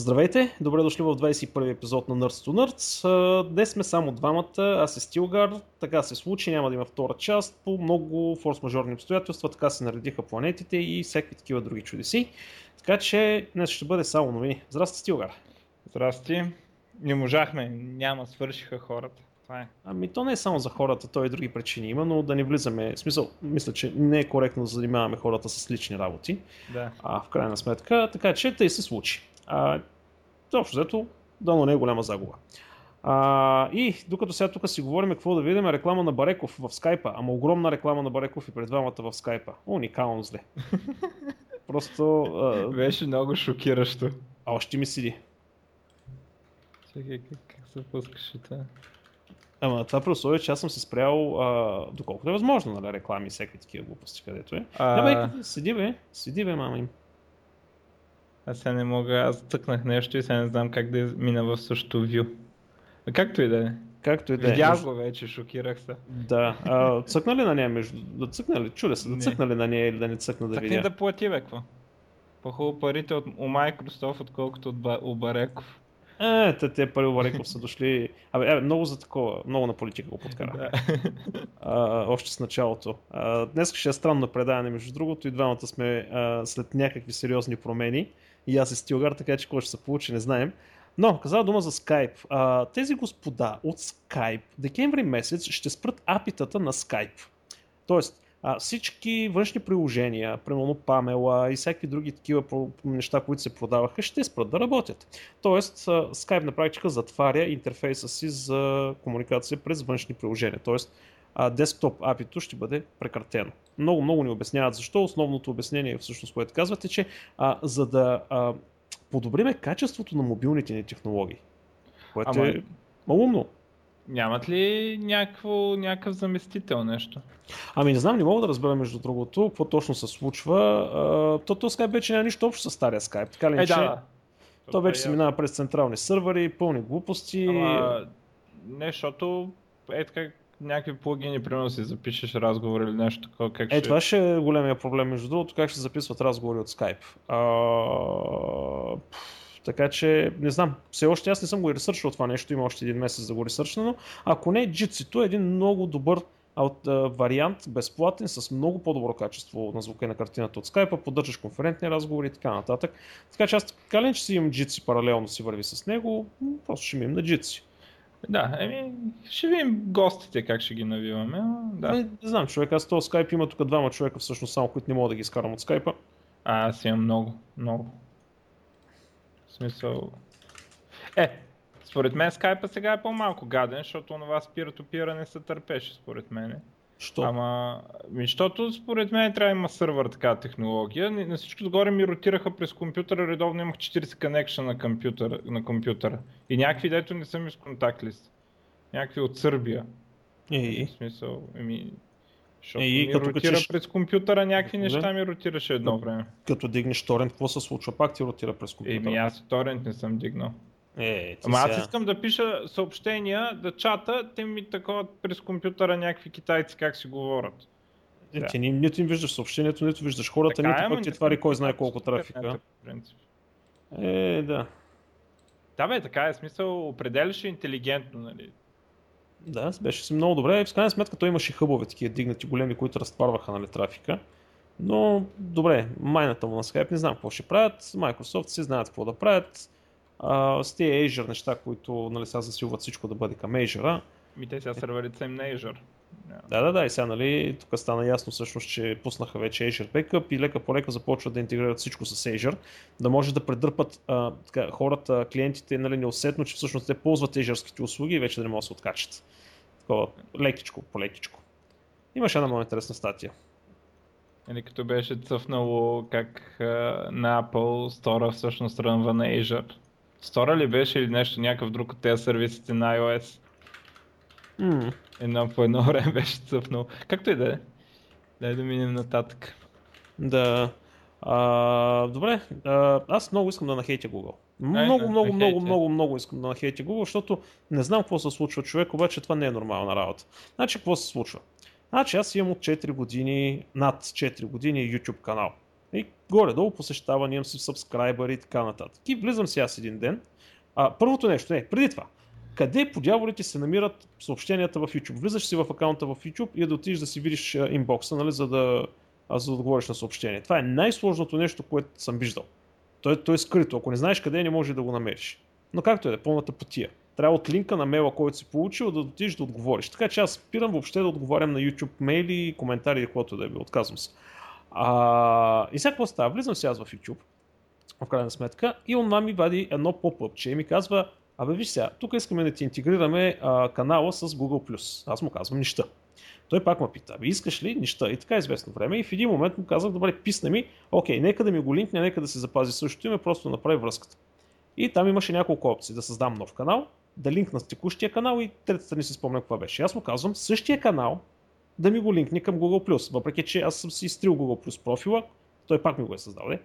Здравейте, добре дошли в 21 епизод на Nerds to Nerds. Днес сме само двамата, аз е Стилгар, така се случи, няма да има втора част, по много форс-мажорни обстоятелства, така се наредиха планетите и всякакви такива други чудеси. Така че днес ще бъде само новини. Здрасти, Стилгар. Здрасти. Не можахме, няма, свършиха хората. Това е. Ами то не е само за хората, то и други причини има, но да не влизаме. В смисъл, мисля, че не е коректно да занимаваме хората с лични работи. Да. А, в крайна сметка, така че тъй се случи. А, общо взето, дано не е голяма загуба. А, и докато сега тук си говорим какво да видим, реклама на Бареков в скайпа, ама огромна реклама на Бареков и пред двамата в скайпа. Уникално зле. Просто... А, Беше много шокиращо. а още ми седи. Чакай, как, как се пускаше това? Ама това при условие, че аз съм се спрял, а, доколкото е възможно, нали, реклами и всякакви такива глупости, където е. А, Да, бе, седи бе, седи бе, мама им. аз сега не мога, аз цъкнах нещо и сега не знам как да мина в същото вю. А както и да е. Както и да е. Видях го вече, шокирах се. Да. А, цъкна ли на нея между... Да цъкна ли? Чудя се, да Не. цъкна ли на нея или да не цъкна да Цъкни видя. да плати, бе, какво? По-хубаво парите от, у Microsoft, отколкото от Ба- у Бареков. Е, те, те пари Вареков са дошли. Абе, е, много за такова, много на политика го подкара. А, още с началото. А, днес ще е странно предаване, между другото, и двамата сме а, след някакви сериозни промени. И аз и Стилгар, така че какво ще се получи, не знаем. Но, каза дума за Skype. А, тези господа от Skype, декември месец ще спрат апитата на Skype. Тоест, а, всички външни приложения, примерно Памела и всякакви други такива неща, които се продаваха, ще спрат да работят. Тоест, Skype на практика затваря интерфейса си за комуникация през външни приложения. Тоест, а, десктоп апито ще бъде прекратено. Много, много ни обясняват защо. Основното обяснение, всъщност, което казвате, че а, за да а, подобриме качеството на мобилните ни технологии, което Ама- е малумно. Нямат ли някакво, някакъв заместител нещо? Ами не знам, не мога да разбера между другото какво точно се случва. А, то, то Skype вече няма нищо общо с стария Skype. Така ли, Е, иначе, да, то вече се е минава през централни сървъри, пълни глупости. Ама, не, защото е така някакви плагини, примерно си запишеш разговор или нещо такова, как Е, ще... това ще е големия проблем, между другото, как ще записват разговори от Skype. А, така че, не знам, все още аз не съм го и ресърчвал това нещо, има още един месец да го ресърчна, но ако не, Jitsi е един много добър от, а, вариант, безплатен, с много по-добро качество на звука и на картината от Skype, поддържаш конферентни разговори и така нататък. Така че аз така ли, че си имам Jitsi паралелно си върви с него, просто ще минем на Jitsi. Да, еми, ще видим гостите как ще ги навиваме. Да. Не, не знам, човек, аз този Skype има тук двама човека всъщност само, които не мога да ги изкарам от Skype. А, аз имам много, много. В смисъл... Е, според мен скайпа сега е по-малко гаден, защото онова спира не се търпеше, според мен. Що? Ама, ми, защото според мен трябва да има сървър такава технология. На всичко отгоре ми ротираха през компютъра, редовно имах 40 коннекшена на компютъра, на компютъра. И някакви, дето не са ми с контакт лист. Някакви от Сърбия. И, В смисъл, еми... Защото и ми като ротира качиш- през компютъра, някакви Да. неща ми ротираше едно време. като дигнеш торент, какво се случва? Пак ти ротира през компютъра. Еми аз торент не съм дигнал. Е, Ама аз искам да пиша съобщения, да чата, те ми такова през компютъра някакви китайци как си говорят. Е, ти ни, нито им виждаш съобщението, нито виждаш хората, Така нито е, пък ти твари кой знае колко трафика. Е, да. Да бе, така е смисъл, определяше интелигентно, нали? Да, беше си много добре. В крайна сметка той имаше хъбове, такива дигнати големи, които разтварваха нали, трафика. Но добре, майната му на Skype не знам какво ще правят. Microsoft си знаят какво да правят. А, с тези Azure неща, които нали, сега засилват всичко да бъде към Azure. Ми те сега сървърите са им на Azure. Да. Да, да, да, и сега, нали, тук стана ясно всъщност, че пуснаха вече Azure Backup и лека по лека започват да интегрират всичко с Azure, да може да предърпат а, така, хората, клиентите, нали, неусетно, че всъщност те ползват Azure-ските услуги и вече да не могат да се откачат. Такова, лекичко, по-лекичко. Имаше една много интересна статия. Или като беше цъфнало как а, на Apple стора всъщност рънва на Azure. Стора ли беше или нещо, някакъв друг от тези сервисите на iOS? М, Едно по едно време беше цъфнал. Както и да е. Дай да минем нататък. да. А, добре, а, аз много искам да нахейтя Google. Много, да, много, много, нахейтя. много, много искам да нахейтя Google, защото не знам какво се случва човек, обаче това не е нормална работа. Значи, какво се случва? Значи аз имам от 4 години, над 4 години YouTube канал. И горе-долу посещавам, имам си сабскрайбъри и така нататък. И влизам си аз един ден. А, първото нещо, не, преди това. Къде по дяволите се намират съобщенията в YouTube? Влизаш си в акаунта в YouTube и да отидеш да си видиш инбокса, нали, за да, за да отговориш на съобщение. Това е най-сложното нещо, което съм виждал. То е, то е скрито. Ако не знаеш къде, не може да го намериш. Но както е, пълната потия. Трябва от линка на мейла, който си получил, да отидеш да отговориш. Така че аз спирам въобще да отговарям на YouTube мейли, коментари, каквото да е било. Отказвам се. А, и сега какво става? Влизам аз в YouTube, в крайна сметка, и он ми вади едно поп-ъпче и ми казва, абе виж сега, тук искаме да ти интегрираме а, канала с Google+. Аз му казвам нища. Той пак ме пита, искаш ли неща? И така е известно време. И в един момент му казах, добре, писна ми, окей, нека да ми го линкне, нека да се запази същото име, просто направи връзката. И там имаше няколко опции. Да създам нов канал, да линкна с текущия канал и третата не си спомня каква беше. Аз му казвам същия канал да ми го линкне към Google+. Въпреки, че аз съм си изтрил Google профила, той пак ми го е създал. Не?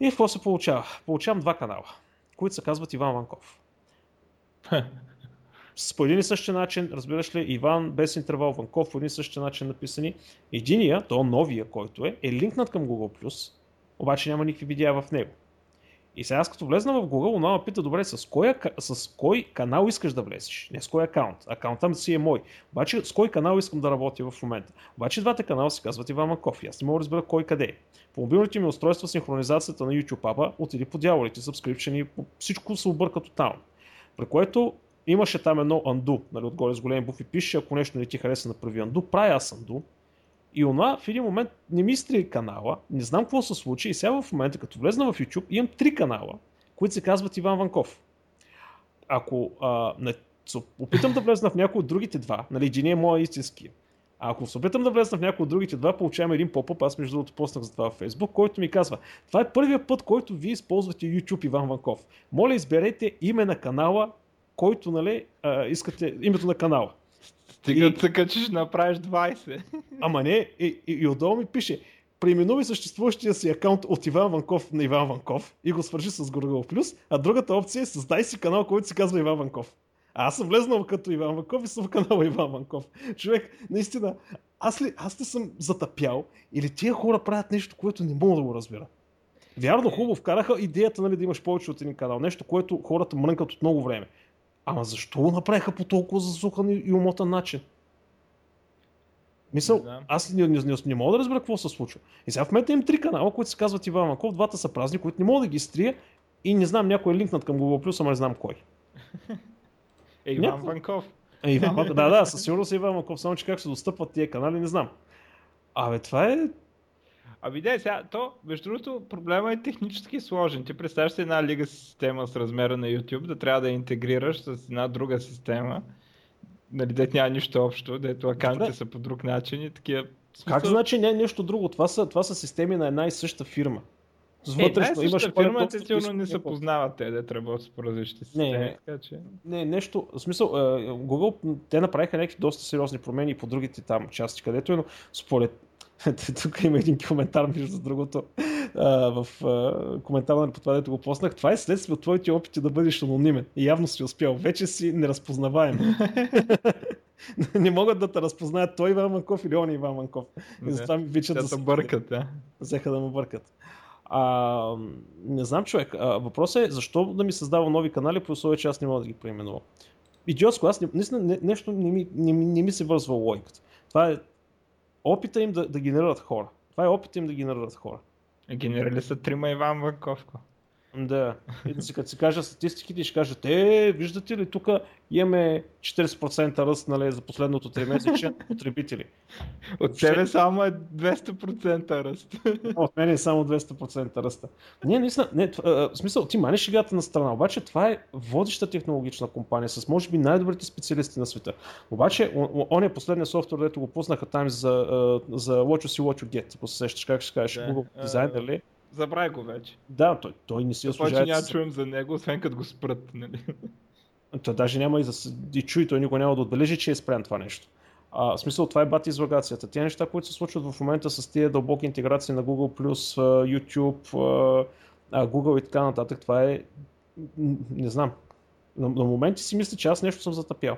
И какво се получава? Получавам два канала, които се казват Иван Ванков. С по един и същи начин, разбираш ли, Иван без интервал, Ванков по един и същи начин написани. Единия, то новия, който е, е линкнат към Google+, обаче няма никакви видеа в него. И сега аз като влезна в Google, она ме пита, добре, с кой, с кой канал искаш да влезеш? Не с кой акаунт. Акаунтът си е мой. Обаче с кой канал искам да работя в момента? Обаче двата канала се казват Иван Маков. Аз не мога да разбера кой къде е. По мобилните ми устройства синхронизацията на YouTube апа отиде по дяволите, subscription и всичко се обърка тотално. При което имаше там едно undo, нали, отгоре с големи буфи пише, ако нещо не ти хареса, направи undo, правя аз undo, и она в един момент не ми стри канала, не знам какво се случи и сега в момента, като влезна в YouTube, имам три канала, които се казват Иван Ванков. Ако а, не, опитам да влезна в някои от другите два, нали, един е моя истински, а ако се опитам да влезна в някои от другите два, получавам един поп аз между другото поснах за това в Facebook, който ми казва, това е първият път, който вие използвате YouTube Иван Ванков. Моля, изберете име на канала, който, нали, а, искате, името на канала. Стига и... така, че ще направиш 20. Ама не, и, и, и отдолу ми пише, преименувай съществуващия си акаунт от Иван Ванков на Иван Ванков и го свържи с Google+, а другата опция е създай си канал, който се казва Иван Ванков. А аз съм влезнал като Иван Ванков и съм в канала Иван Ванков. Човек, наистина, аз ли, аз ли съм затъпял или тия хора правят нещо, което не мога да го разбера? Вярно, хубаво, вкараха идеята нали, да имаш повече от един канал. Нещо, което хората мрънкат от много време. Ама защо го направиха по толкова засухан и умотан начин? Мисъл, да. аз не, не, не, не, мога да разбера какво се случва. И сега в момента им три канала, които се казват Иван Маков, двата са празни, които не мога да ги стрия и не знам някой е линкнат към Google+, ама не знам кой. Е, Иван Някакво... Ванков. Е, Иван, да, да, със сигурност е Иван Маков, само че как се достъпват тия канали, не знам. Абе, това е Ами да, сега, то, между другото, проблема е технически сложен. Ти представяш си една лига система с размера на YouTube, да трябва да интегрираш с една друга система, нали, дете няма нищо общо, дето акантите са по друг начин и такива. Как значи не е нещо друго? Това са, това са системи на една и съща фирма. С вътрешно, е, имаш фирма, те сигурно не се познават те, да работят по различни системи. Не, така, че... не, нещо, в смисъл, Google, те направиха някакви доста сериозни промени по другите там части, където е, но според тук има един коментар, между другото, в коментара на това, дето го поснах. Това е следствие от твоите опити да бъдеш анонимен. И явно си успял. Вече си неразпознаваем. не могат да те разпознаят той Иван Манков или он Иван Манков. И затова ми вичат да се бъркат. Да. Взеха да му бъркат. А, не знам, човек. А, въпросът е защо да ми създава нови канали, по условие, че аз не мога да ги преименувам. Идиотско, аз не, не, нещо не ми, не, не ми се вързва логиката. Това е опита им да, да генерират хора. Това е опита им да генерират хора. Генерали са трима Иван Ванковко. Да. И като си кажа статистиките, ще кажат, е, виждате ли, тук имаме 40% ръст нали, за последното 3 месече потребители. От тебе само е 200% ръст. От мен е само 200% ръста. Не, наистина, не, в смисъл, ти маниш шегата на страна, обаче това е водеща технологична компания с може би най-добрите специалисти на света. Обаче, он е последния софтуер, дето го пуснаха там за, за See, What You Get, ако се сещаш, как ще кажеш, Google Designer ли? Забравя го вече. Да, той, той не си освежава. няма чуем за него, освен като го спрат. Нали? Той даже няма и да и чуи, той никога няма да отбележи, че е спрян това нещо. А, в смисъл, това е бати излагацията. Тя неща, които се случват в момента с тия дълбоки интеграции на Google+, YouTube, Google и така нататък, това е... Не знам. На, на моменти си мисля, че аз нещо съм затъпял.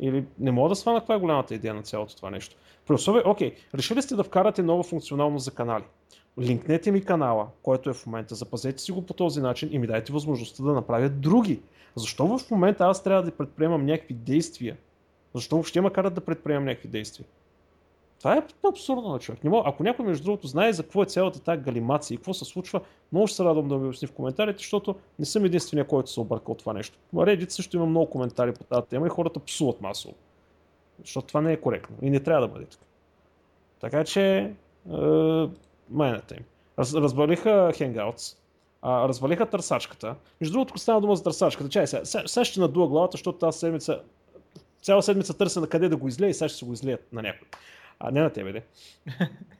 Или не мога да свана каква е голямата идея на цялото това нещо. При условие, окей, решили сте да вкарате нова функционалност за канали. Линкнете ми канала, който е в момента, запазете си го по този начин и ми дайте възможността да направя други. Защо в момента аз трябва да предприемам някакви действия? Защо въобще ме карат да предприемам някакви действия? Това е абсурдно на човек. Мога. Ако някой, между другото, знае за какво е цялата тази галимация и какво се случва, много ще се радвам да ми обясни в коментарите, защото не съм единствения, който се обърка от това нещо. В Reddit също има много коментари по тази тема и хората псуват масово. Защото това не е коректно и не трябва да бъде така. Така че, е, майната им. Раз, развалиха Hangouts, а, развалиха търсачката. Между другото, стана дума за търсачката, чай сега, сега, ще надула главата, защото тази седмица, цяла седмица търся на къде да го излея и сега ще се го излеят на някой. А, не на тебе, де.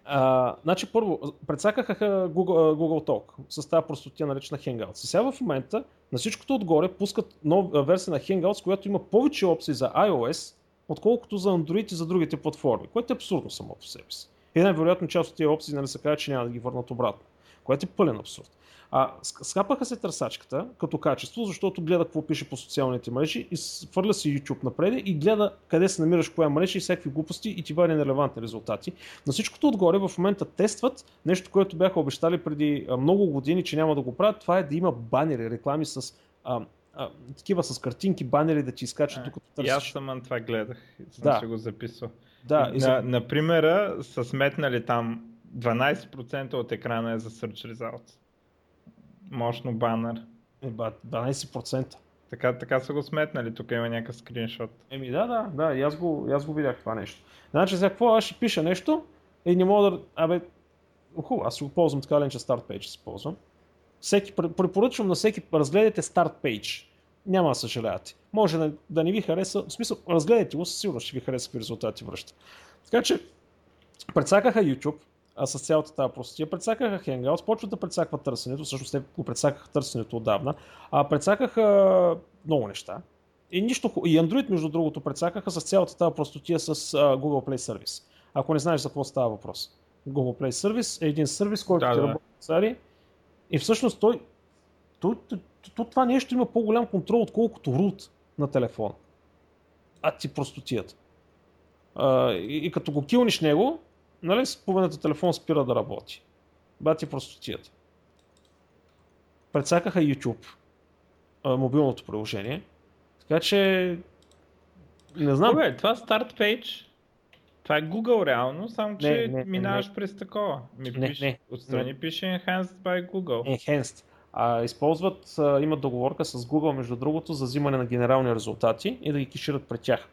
А, значи първо, предсакаха Google, Google Talk с тази простотия наречена Hangouts. И сега в момента на всичкото отгоре пускат нова версия на Hangouts, която има повече опции за iOS, отколкото за Android и за другите платформи, което е абсурдно само по себе си. И най-вероятно част от тези опции нали, се казва, че няма да ги върнат обратно, което е пълен абсурд. А, скапаха се търсачката като качество, защото гледа какво пише по социалните мрежи и свърля си YouTube напред и гледа къде се намираш коя мрежа и всякакви глупости и ти вади нерелевантни резултати. На всичкото отгоре в момента тестват нещо, което бяха обещали преди много години, че няма да го правят. Това е да има банери, реклами с а, такива с картинки, банери да ти изкачат докато търсиш. И аз съм това гледах, съм да. си го записал. Да, и, на, например, са сметнали там 12% от екрана е за Search Results. Мощно банер. Е, 12%. Така, така са го сметнали, тук има някакъв скриншот. Еми да, да, да, и аз го, и аз го видях това нещо. Значи за какво аз ще пиша нещо и не мога да... Абе, хубаво, аз си го ползвам така, че Start Page си ползвам. Всеки, препоръчвам на всеки, разгледайте Start Page. Няма да съжалявате. Може да, да не ви хареса, в смисъл, разгледайте го, със сигурност ще ви хареса какви резултати връща. Така че, предсакаха YouTube, а с цялата тази простотия. Предсакаха Hangouts, почват да предсакват търсенето, всъщност те го предсакаха търсенето отдавна, а предсакаха много неща. И, нищо, и Android, между другото, предсакаха с цялата тази простотия с Google Play Service. Ако не знаеш за какво става въпрос. Google Play Service е един сервис, който да, ти да. работи цари и всъщност той, той, той, той, това нещо има по-голям контрол, отколкото root на телефона. А ти простотията. Uh, и, и като го килниш него, нали, половината телефон спира да работи. Бати простотията. Предсакаха YouTube, мобилното приложение, така че не знам. Добре, това Start Page, това е Google реално, само че не, не, минаваш не, през такова. Ми не, пише, не, отстрани не. пише Enhanced by Google. Enhanced. А, използват, а, имат договорка с Google, между другото, за взимане на генерални резултати и да ги кишират пред тях.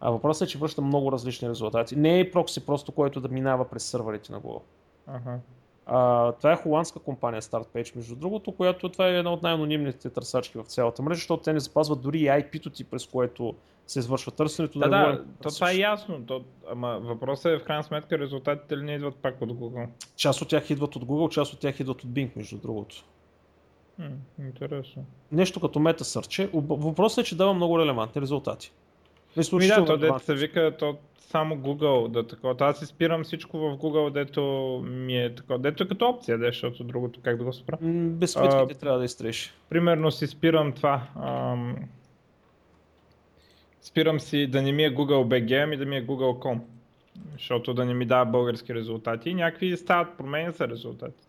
А въпросът е, че връща много различни резултати. Не е прокси просто, който да минава през сървърите на Google. Ага. А, това е холандска компания StartPage, между другото, която това е една от най-анонимните търсачки в цялата мрежа, защото те не запазват дори и IP-то ти, през което се извършва търсенето. Да, да, да то това е ясно. То, ама въпросът е в крайна сметка резултатите ли не идват пак от Google? Част от тях идват от Google, част от тях идват от Bing, между другото. М, интересно. Нещо като MetaSearch. Въпросът е, че дава много релевантни резултати. Ми да, то дето се вика, то само Google да такова. Аз си спирам всичко в Google, дето ми е такова. Дето е като опция, де, защото другото как да го спра. Без сметките трябва да изтриеш. Примерно си спирам това. Ам... Спирам си да не ми е Google BG, ами да ми е Google.com. Защото да не ми дава български резултати. И някакви стават, променят се резултати.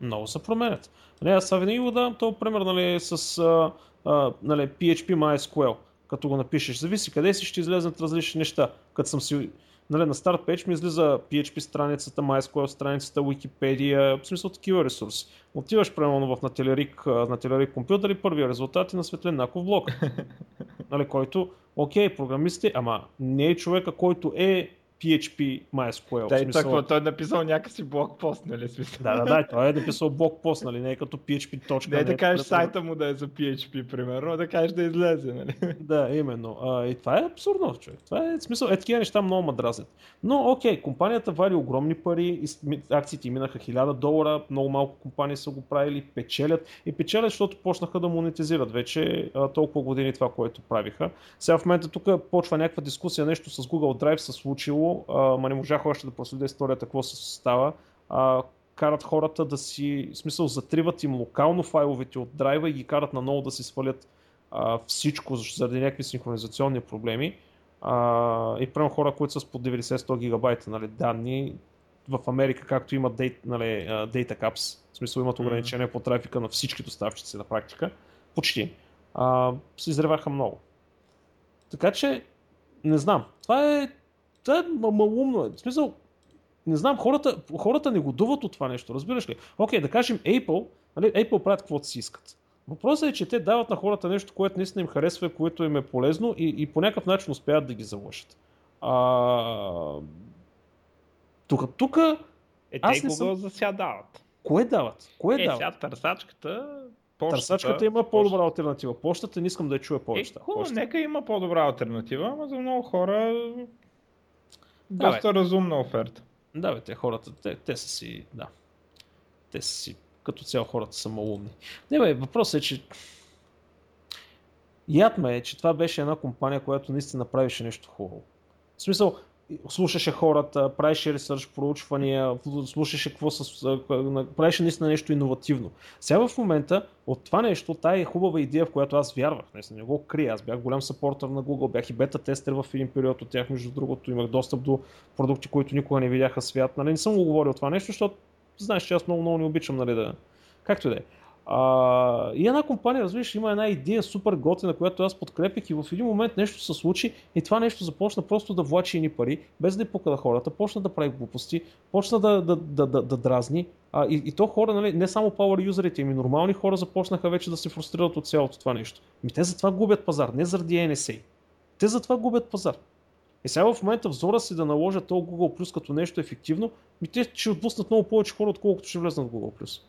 Много се променят. Не, аз винаги го давам този пример нали, с а, а, нали, PHP MySQL като го напишеш. Зависи къде си, ще излезнат различни неща. Като съм си нали, на старт пейдж ми излиза PHP страницата, MySQL страницата, Wikipedia, в смисъл такива ресурси. Отиваш примерно в на Телерик, на Телерик компютър и първия резултат е на Светленаков блок. нали, който, окей, програмисти, ама не е човека, който е PHP MySQL. Да, смисъл... той е написал някакси блокпост, нали? Смисъл. Да, да, да, той е написал блокпост, нали? Не е като PHP. Точка, не е да кажеш сайта му да е за PHP, примерно, а да кажеш да излезе, нали? Да, именно. А, и това е абсурдно, човек. Това е смисъл. Е, такива неща много ма дразнят. Но, окей, компанията вари огромни пари, акциите минаха 1000 долара, много малко компании са го правили, печелят. И печелят, защото почнаха да монетизират вече а, толкова години това, което правиха. Сега в момента тук почва някаква дискусия, нещо с Google Drive се случило ма не можах още да проследя историята, какво се става. А, карат хората да си, в смисъл, затриват им локално файловете от драйва и ги карат наново да си свалят а, всичко, заради някакви синхронизационни проблеми. А, и примерно хора, които са с по 90-100 гигабайта нали, данни, в Америка, както има дейт, нали, data caps, в смисъл имат ограничения по трафика на всички доставчици на практика, почти, а, се изреваха много. Така че, не знам, това е, това е малумно. В смисъл, не знам, хората, хората не годуват от това нещо, разбираш ли? Окей, да кажем Apple, нали, Apple правят каквото си искат. Въпросът е, че те дават на хората нещо, което наистина им харесва, което им е полезно и, и по някакъв начин успяват да ги заложат. А... Тук, тук... Е, аз те Google съм... за дават. Кое дават? Кое е, дават? сега търсачката Почтата, Търсачката има по-добра альтернатива. Почтата не искам да я чуя повече. Е, хубаво, нека има по-добра альтернатива, но за много хора доста да, разумна оферта. Да, бе, те хората, те, те са си, да. Те са си, като цяло хората са малумни. Не, бе, въпросът е, че Яд ме е, че това беше една компания, която наистина правише нещо хубаво. В смисъл, слушаше хората, правеше ресърч, проучвания, слушаше какво с... правеше наистина нещо иновативно. Сега в момента от това нещо, тая е хубава идея, в която аз вярвах, наистина не го крия, аз бях голям сапортър на Google, бях и бета тестер в един период от тях, между другото имах достъп до продукти, които никога не видяха свят. Нали, не съм го говорил това нещо, защото знаеш, че аз много, много не обичам нали, да... Както и да е. А, и една компания, разбираш, има една идея супер готина, която аз подкрепях и в един момент нещо се случи и това нещо започна просто да влачи ни пари, без да пука хората, почна да прави глупости, почна да, да, да, да, да дразни. А, и, и то хора, нали, не само power юзерите, ами нормални хора започнаха вече да се фрустрират от цялото това нещо. Ми те затова губят пазар, не заради NSA. Те затова губят пазар. И сега в момента взора си да наложат този Google Plus като нещо ефективно, ми те ще отблъснат много повече хора, отколкото ще влезнат в Google Plus.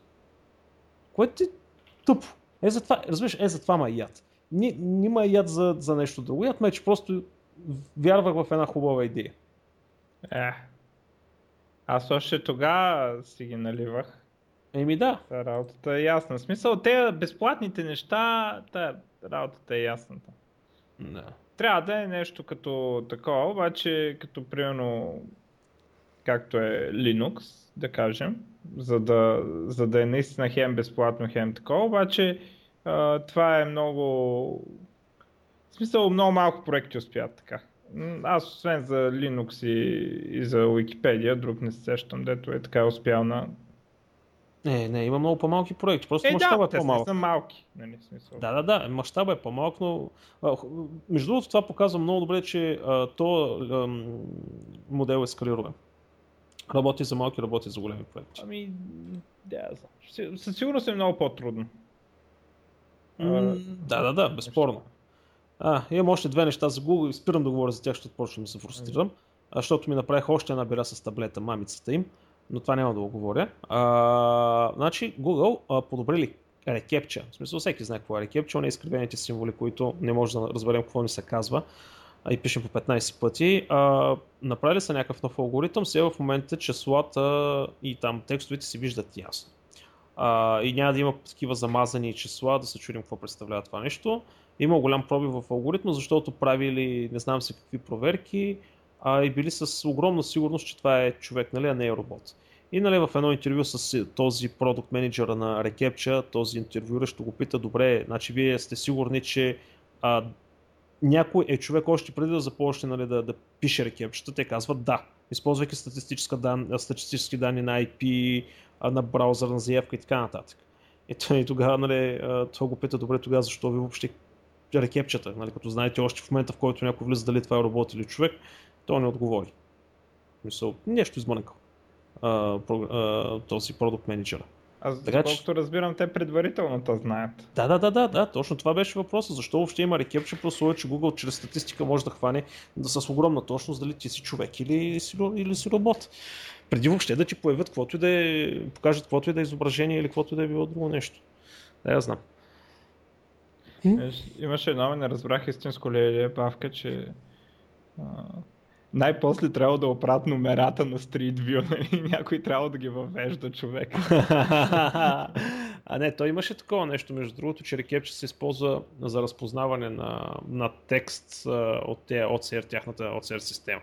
Което е тъпо. Е за това, разбираш, е за това ма яд. Нима яд за, за нещо друго. Яд ме, че просто вярвах в една хубава идея. Е. Аз още тогава си ги наливах. Еми да. Та работата е ясна. В смисъл, те безплатните неща, та работата е ясната. Да. Трябва да е нещо като такова, обаче като примерно както е Linux, да кажем, за да, за да е наистина хем безплатно, хем такова, обаче а, това е много... В смисъл много малко проекти успяват така. Аз освен за Linux и, и за Wikipedia, друг не се сещам, дето е така успял на... Не, не, има много по-малки проекти, просто е, мащаба да, е по-малък. са малки, нали, смисъл. Да, да, да, мащаба е по-малък, но а, между другото това показва много добре, че а, то а, модел е скалируем. Работи за малки, работи за големи проекти. Ами, да, със сигурност е много по-трудно. Mm, да, да, да, безспорно. А, имам още две неща за Google и спирам да говоря за тях, защото почвам да се фрустрирам. А, защото ми направих още една бира с таблета, мамицата им, но това няма да го говоря. А, значи, Google а, подобрили рекепча. В смисъл, всеки знае какво е рекепча, не изкривените символи, които не може да разберем какво ни се казва и пишем по 15 пъти. А, направили са някакъв нов алгоритъм, сега в момента числата и там текстовете се виждат ясно. А, и няма да има такива замазани числа, да се чудим какво представлява това нещо. Има голям пробив в алгоритма, защото правили не знам си какви проверки а, и били с огромна сигурност, че това е човек, нали, а не е робот. И нали, в едно интервю с този продукт менеджера на Recaptcha, този интервюращ го пита, добре, значи вие сте сигурни, че а, някой е човек още преди да започне нали, да, да пише рекепчета, те казват да, използвайки дан, статистически данни на IP, на браузър, на заявка и така нататък. И, и тогава нали, това го пита, добре, тогава защо ви въобще рекепчета, нали, като знаете още в момента, в който някой влиза дали това е робот или човек, то не отговори. Мисъл, нещо измънкал този продукт менеджера. Аз, така, колкото разбирам, те предварително то знаят. Да, да, да, да, да, точно това беше въпросът. Защо въобще има рекепче, просто че Google чрез статистика може да хване да с огромна точност дали ти си човек или си, или си робот. Преди въобще да ти появят каквото и да е, покажат каквото и да е изображение или каквото и да е било друго нещо. Да, я знам. Имаше едно, не разбрах истинско ли е павка, че най-после трябва да оправят номерата на Street View, нали? някой трябва да ги въвежда човек. а не, той имаше такова нещо, между другото, че рекепче се използва за разпознаване на, на текст от тези OCR, тяхната OCR система.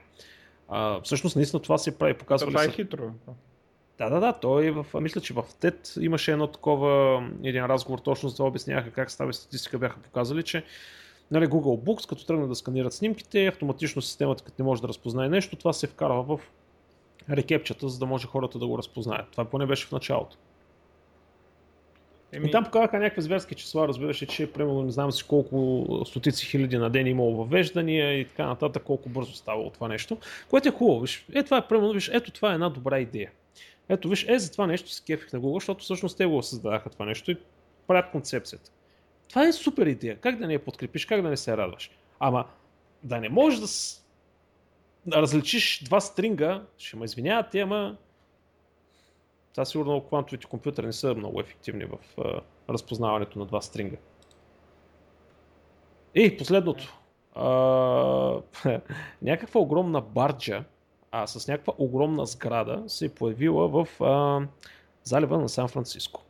А, всъщност, наистина това се прави. Показва това е хитро. Да, да, да. Той в, мисля, че в TED имаше едно такова, един разговор точно за това обясняха как става статистика, бяха показали, че нали, Google Books, като тръгнат да сканират снимките, автоматично системата, като не може да разпознае нещо, това се вкарва в рекепчата, за да може хората да го разпознаят. Това поне беше в началото. Еми... И там показаха някакви зверски числа, разбираше, че примерно не знам си колко стотици хиляди на ден имало въвеждания и така нататък, колко бързо ставало това нещо, което е хубаво. Виж, е, това е примерно, виж, ето това е една добра идея. Ето виж, е за това нещо се кефих на Google, защото всъщност те го създадаха това нещо и правят концепцията. Това е супер идея. Как да не я подкрепиш, как да не се радваш? Ама да не можеш да, с... да различиш два стринга, ще ме извинявате, ама това сигурно квантовите компютъри не са много ефективни в а, разпознаването на два стринга. И последното. А, някаква огромна барджа, а с някаква огромна сграда се е появила в а, залива на Сан Франциско.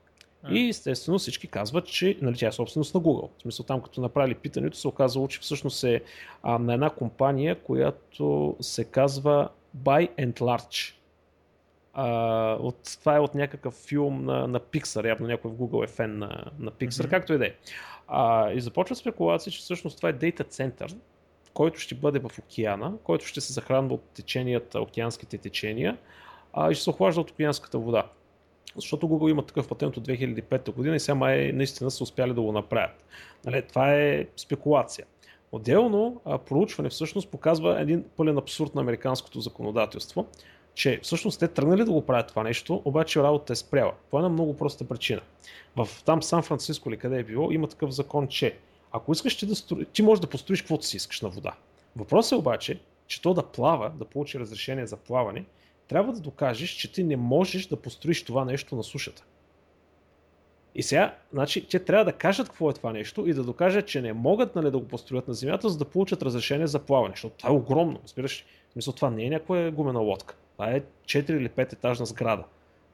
И естествено всички казват, че нали, тя е собственост на Google. В смисъл там, като направили питането, се оказало, че всъщност е а, на една компания, която се казва By and Large. А, от, това е от някакъв филм на, на Pixar, явно някой в Google е фен на, на Pixar, mm-hmm. както и да е. И започва спекулация, че всъщност това е дейта център, който ще бъде в океана, който ще се захранва от теченията, океанските течения а, и ще се охлажда от океанската вода. Защото Google има такъв патент от 2005 година и сега май наистина са успяли да го направят. Нали, това е спекулация. Отделно проучване всъщност показва един пълен абсурд на американското законодателство, че всъщност те тръгнали да го правят това нещо, обаче работата е спряла. Е една много проста причина. В там Сан Франциско или къде е било, има такъв закон, че ако искаш ти да строи, ти можеш да построиш каквото си искаш на вода. Въпросът е обаче, че то да плава, да получи разрешение за плаване, трябва да докажеш, че ти не можеш да построиш това нещо на сушата. И сега, значи, те трябва да кажат какво е това нещо и да докажат, че не могат нали, да го построят на земята, за да получат разрешение за плаване, защото това е огромно, разбираш. В смисъл, това не е някоя гумена лодка. Това е 4 или 5 етажна сграда.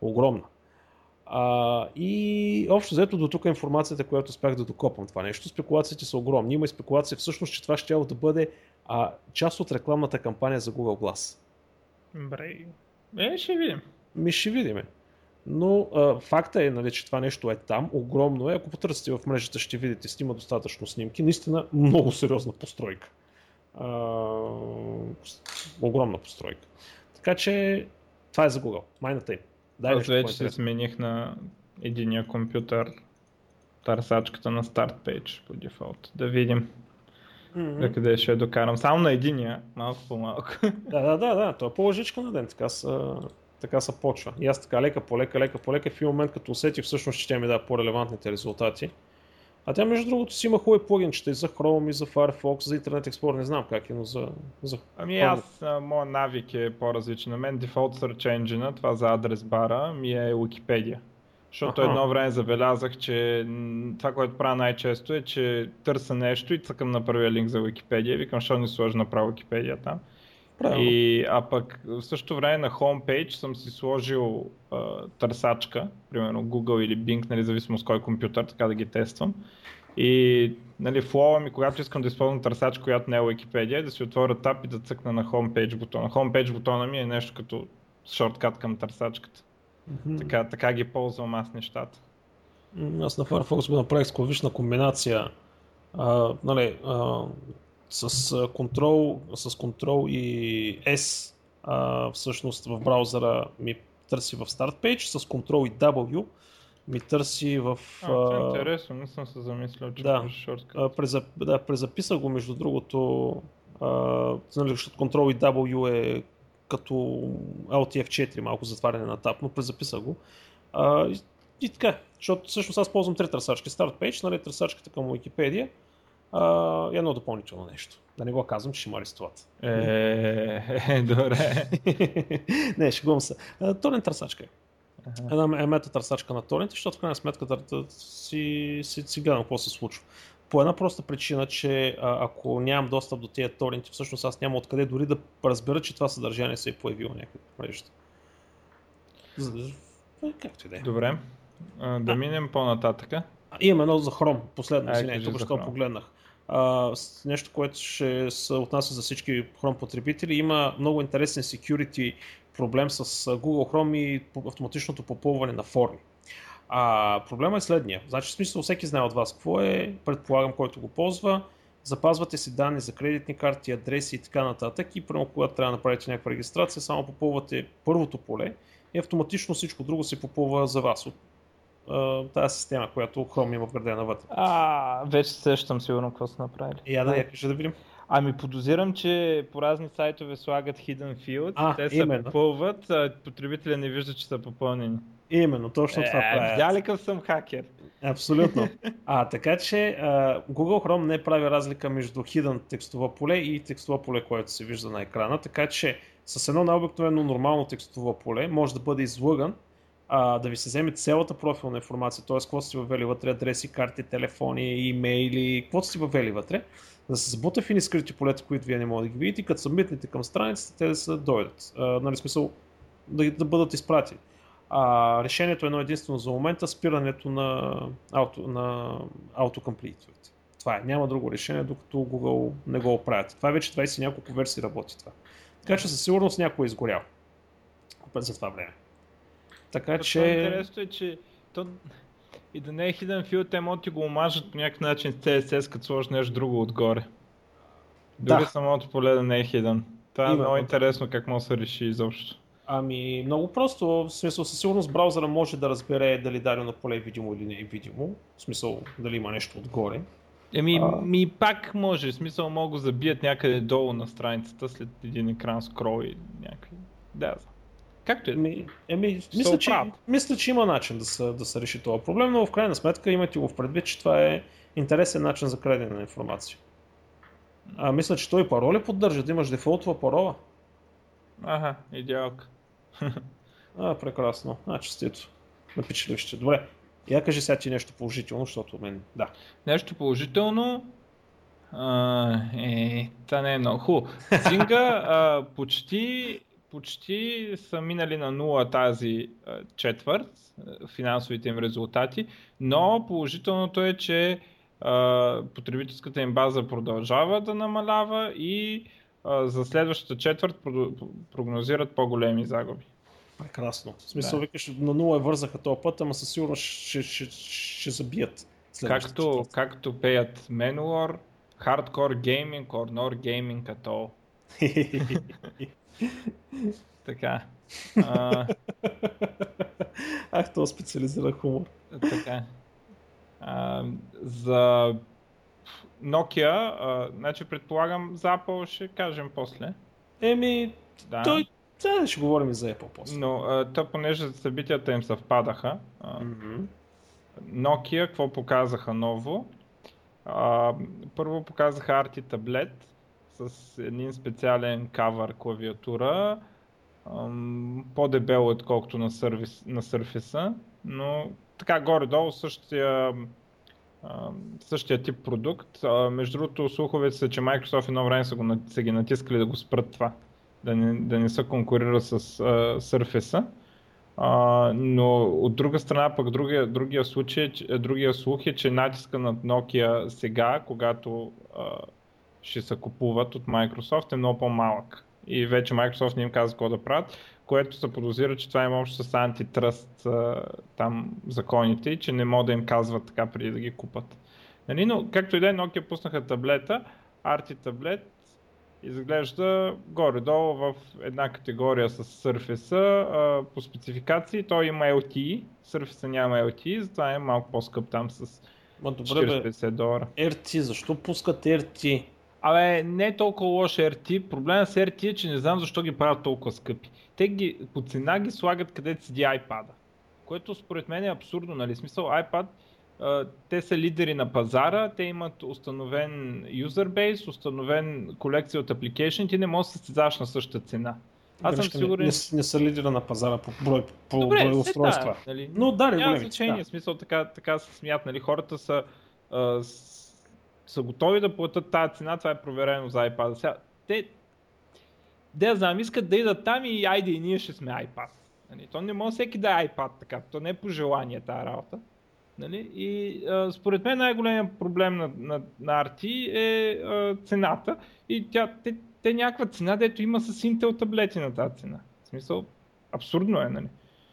Огромна. А, и общо взето до тук информацията, която успях да докопам това нещо. Спекулациите са огромни. Има и спекулация всъщност, че това ще да бъде а, част от рекламната кампания за Google Glass. Добре. Е, ще видим. Ми ще видим. Но а, факта е, нали, че това нещо е там, огромно е. Ако потърсите в мрежата, ще видите, снима достатъчно снимки. Наистина много сериозна постройка. А, огромна постройка. Така че това е за Google. Майната им. Дай Аз вече се смених на единия компютър търсачката на Start Page по дефолт. Да видим mm-hmm. къде ще я докарам. Само на единия, малко по-малко. Да, да, да, да. То е по-лъжичка на ден. Така са, така са почва. И аз така лека по лека, лека по лека, в един момент като усетих всъщност, че тя ми дава по-релевантните резултати. А тя между другото си има хубави плагинчета и за Chrome, и за Firefox, за Internet Explorer, не знам как е, но за... за ами аз, моят навик е по-различен. На мен Default Search Engine, това за адрес бара, ми е Wikipedia. Защото Аха. едно време забелязах, че това, което правя най-често е, че търся нещо и цъкам на първия линк за Wikipedia. Викам, защо не сложа направо Wikipedia там. Правилно. И, а пък в същото време на homepage съм си сложил а, търсачка, примерно Google или Bing, нали, зависимо с кой компютър, така да ги тествам. И нали, флоу ми, когато искам да използвам търсачка, която не е Wikipedia, да си отворя тап и да цъкна на homepage бутона. Homepage бутона ми е нещо като шорткат към търсачката. Mm-hmm. Така, така ги ползвам аз нещата. Аз на Firefox го направих с клавишна комбинация. А, нали, а, с контрол, с контрол и S а, всъщност в браузъра ми търси в Start Page, с контрол и W ми търси в... А, това е интересно, не съм се замислял, че да, презап, да, презаписа го между другото, а, нали, защото контрол и W е като LTF4, малко затваряне на тап, но презаписа го. А, и, и така, защото всъщност аз ползвам три търсачки. Start Page, нали, търсачката към Wikipedia, а, едно допълнително нещо. Да не го казвам, че ще има арестуват. Е, е, добре. не, шегувам се. Торент търсачка е. Една е мета търсачка на торенти, защото в крайна сметка си, си, си гледам какво се случва. По една проста причина, че а, ако нямам достъп до тези торенти, всъщност аз няма откъде дори да разбера, че това съдържание се е появило някъде в мрежата. Както и да е. Добре. А, да минем по-нататъка. Имам едно за Chrome, последно, извинете, тук що погледнах. А, нещо, което ще се отнася за всички Chrome потребители. Има много интересен security проблем с Google Chrome и автоматичното попълване на форми. А, проблема е следния. Значи, в смисъл, всеки знае от вас какво е, предполагам, който го ползва. запазвате си данни за кредитни карти, адреси и така нататък и прямо когато трябва да направите някаква регистрация, само попълвате първото поле и автоматично всичко друго се попълва за вас от тази система, която Chrome има вградена вътре. А, вече сещам сигурно какво са направили. Я да, я кажа да видим. Ами подозирам, че по разни сайтове слагат hidden field, а, те се попълват, а потребителя не вижда, че са попълнени. Именно, точно това е, правят. Видя ли къв съм хакер? Абсолютно. А, така че а, Google Chrome не прави разлика между hidden текстова поле и текстова поле, което се вижда на екрана, така че с едно най-обикновено нормално текстово поле може да бъде излъган а, да ви се вземе цялата профилна информация, т.е. какво сте въвели вътре, адреси, карти, телефони, имейли, какво сте въвели вътре, да се забута в скрити полета, които вие не можете да ги видите, като събитнете към страницата, те да се дойдат. А, нали, смисъл да, да бъдат изпратени. А, решението е едно единствено за момента спирането на, auto, на autocomplete. Това е. Няма друго решение, докато Google не го оправят. Това е вече 20 няколко версии работи това. Така че със сигурност някой е изгорял за това време. Така Това че... Интересно е, че то... и да не е hidden field, те могат да го омажат по някакъв начин с CSS, като сложиш нещо друго отгоре. Дори да. самото поле да не е hidden. Това е много интересно как може да се реши изобщо. Ами, много просто. В смисъл, със сигурност браузъра може да разбере дали дадено поле е видимо или не е видимо. В смисъл, дали има нещо отгоре. Еми, а... ми пак може. В смисъл, могат да забият някъде долу на страницата след един екран скрол и някакви. Да, Както. Еми, еми мисля, че, мисля, че има начин да се, да се реши това проблем, но в крайна сметка имате го в предвид, че това е интересен начин за крадене на информация. А, мисля, че той пароли поддържа, да имаш дефолтова парола. Ага, идеалка. а, прекрасно. А, честито. Напечеливще. Добре. Я кажи сега ти нещо положително, защото мен... Да. Нещо положително? А, е, това не е много хубаво. Синга а, почти почти са минали на нула тази четвърт, финансовите им резултати, но положителното е, че потребителската им база продължава да намалява и за следващата четвърт прогнозират по-големи загуби. Прекрасно. В смисъл, да. викаш, на нула е вързаха този път, ама със сигурност ще, ще, ще, забият. Както, както пеят Manowar, Hardcore Gaming or Nor Gaming at all. Така. А... Ах, то специализира хумор. Така. А, за Nokia, а, значи предполагам за Apple ще кажем после. Еми, да. той да, ще говорим и за Apple после. Но а, то, понеже събитията им съвпадаха, а, mm-hmm. Nokia какво показаха ново? А, първо показаха Arti таблет, с един специален кавър клавиатура, по-дебело отколкото на, сервис, на Surface, но така горе-долу същия, същия тип продукт. Между другото, слуховете са, че Microsoft едно време са, го, са ги натискали да го спрат това, да не, да не се конкурира с Surface. Uh, но от друга страна, пък другия, другия, случай, другия слух е, че натиска над Nokia сега, когато uh, ще се купуват от Microsoft е много по-малък. И вече Microsoft не им казва какво да правят, което се подозира, че това има общо с антитръст там законите и че не могат да им казват така преди да ги купат. Нали? Но както и да е, Nokia пуснаха таблета, Arti таблет изглежда горе-долу в една категория с Surface по спецификации. Той има LTE, Surface няма LTE, затова е малко по-скъп там с 40-50 долара. RT, защо пускат RT? Абе, не е толкова лош RT. Проблема с RT е, че не знам защо ги правят толкова скъпи. Те ги, по цена ги слагат където седи iPad. Което според мен е абсурдно, нали? Смисъл iPad, те са лидери на пазара, те имат установен юзербейс, установен колекция от application, ти не можеш да се състезаваш на същата цена. Аз съм сигурен. Не, не, не са лидера на пазара по брой, по Добре, брой устройства. Да, нали? Но да, Няма значение, да. смисъл така, така се смят, нали? Хората са а, са готови да платят тази цена, това е проверено за iPad. Сега, те, да знам, искат да идат там и айде и ние ще сме iPad. Нали? То не може всеки да е iPad така, то не е по желание тази работа. Нали? И а, според мен най-големият проблем на, на, на RT е а, цената и тя, те, те някаква цена, дето има с Intel таблети на тази цена. В смисъл, абсурдно е, нали?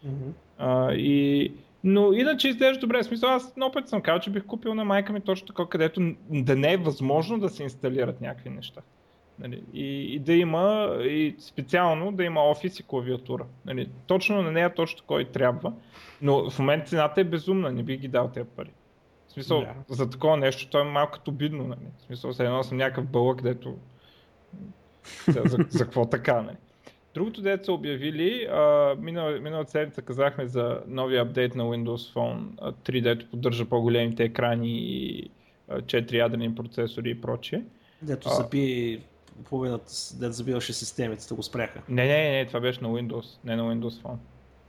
Mm-hmm. А, и Но иначе изглежда добре. В смисъл, аз много път съм казал, че бих купил на майка ми точно така, където да не е възможно да се инсталират някакви неща. Нали, и, и да има, и специално да има офис и клавиатура. Нали, точно на нея точно кой трябва. Но в момента цената е безумна, не би ги дал тези пари. В смисъл, yeah. за такова нещо, то е малко като обидно. Нали. В смисъл, се едно съм някакъв бълък, където за, за, за какво така, нали. Другото, дето са обявили, миналата минал седмица казахме за новия апдейт на Windows Phone 3, дето поддържа по-големите екрани и 4 ядрени процесори и прочее. Дето заби половината, дето забиваше системите, го спряха. Не, не, не, това беше на Windows, не на Windows Phone.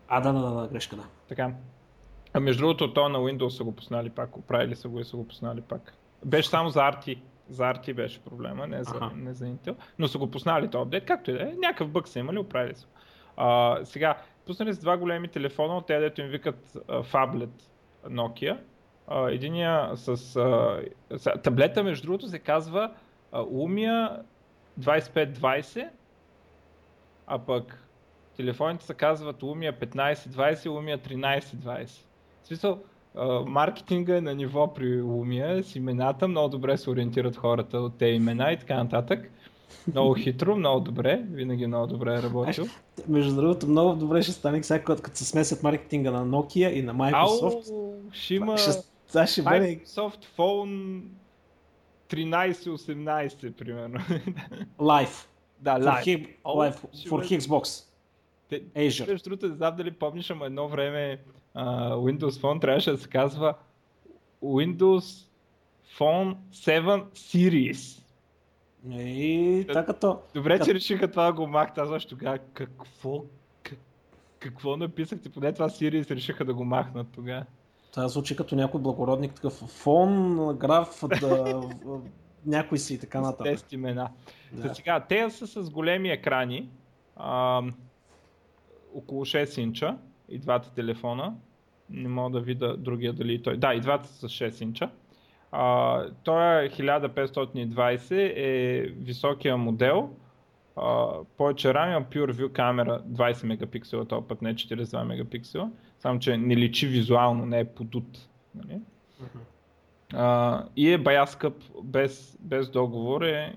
А, да, да, да, да грешка, да. Така. А между другото, то на Windows са го поснали пак, оправили са го и са го поснали пак. Беше само за RT. За RT беше проблема, не за, ага. не за Intel. Но са го поснали този апдейт, както и да е. Някакъв бък са имали, оправили са. А, сега, пуснали с два големи телефона, от те, дето им викат Fablet Nokia. А, единия с, а. Таблета, между другото, се казва а, Lumia 2520, а пък телефоните се казват Lumia 1520, Lumia 1320. В смисъл, маркетинга е на ниво при Lumia с имената, много добре се ориентират хората от тези имена и така нататък. Много хитро, много добре, винаги много добре е работил. Между другото, много добре ще стане сега, като се смесят маркетинга на Nokia и на Microsoft. Ау, ще има ще, това ще бъде... Microsoft Phone 13-18, примерно. Live. Да, live. For, live. for Xbox. Те, Azure. Между другото, не знам дали помниш, ама едно време uh, Windows Phone трябваше да се казва Windows Phone 7 Series. И така като... Добре, че решиха това да го махта. Аз защо тогава какво, как, какво написахте? Поне това Series решиха да го махнат тогава. Това звучи като някой благородник, такъв фон, граф, да, някой си и така нататък. Тест имена. Да. сега, те са с големи екрани, а, около 6 инча и двата телефона. Не мога да видя другия дали той. Да, и двата са с 6 инча. А, той е 1520 е високия модел. Uh, повече RAM има PureView камера 20 мегапиксела, този път не 42 мегапиксела, само че не личи визуално, не е подут. Нали? Uh-huh. Uh, и е бая скъп, без, без договор е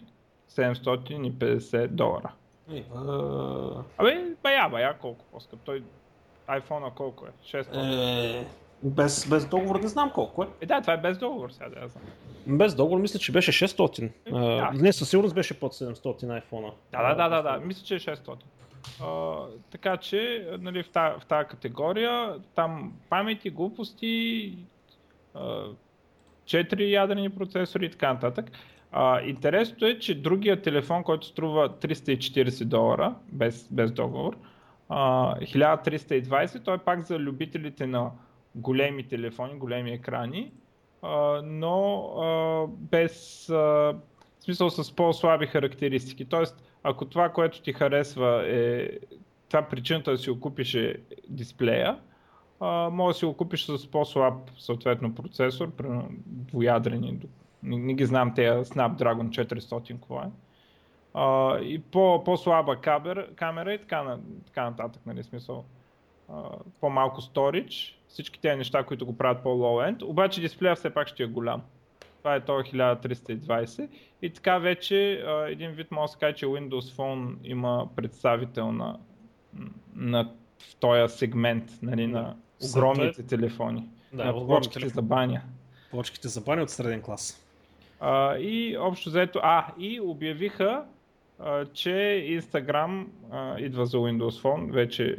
750 долара. Uh... Абе, бая, бая, колко по-скъп. Той iPhone колко е? 600. Е, без, без договор не знам колко е. Е, да, това е без договор сега, да знам. Без договор мисля, че беше 600. Е, да. Не, със сигурност беше под 700 iPhone. Да, да, да, да, да. мисля, че е 600. Uh, така че, нали, в, тази, в тази категория, там памети, глупости, uh, 4 ядрени процесори и така нататък. Uh, интересното е, че другия телефон, който струва 340 долара, без, без договор, uh, 1320, той е пак за любителите на големи телефони, големи екрани, а, но а, без а, в смисъл с по-слаби характеристики. Тоест, ако това, което ти харесва е това причината да си купиш е дисплея, а, може да си го купиш с по-слаб съответно процесор, двуядрени, не, не ги знам те Snapdragon 400 какво е. А, и по, по-слаба камера, камера и така, на, така нататък, нали, смисъл. А, по-малко storage, всички тези неща, които го правят по-low-end, обаче дисплея все пак ще е голям. Това е този 1320 и така вече а, един вид може да се каже, че Windows Phone има представител на, на в този сегмент нали, на огромните телефони. Да, на плочките за баня. Плочките за баня от среден клас. А, и общо заето, а, и обявиха, а, че Instagram а, идва за Windows Phone, вече,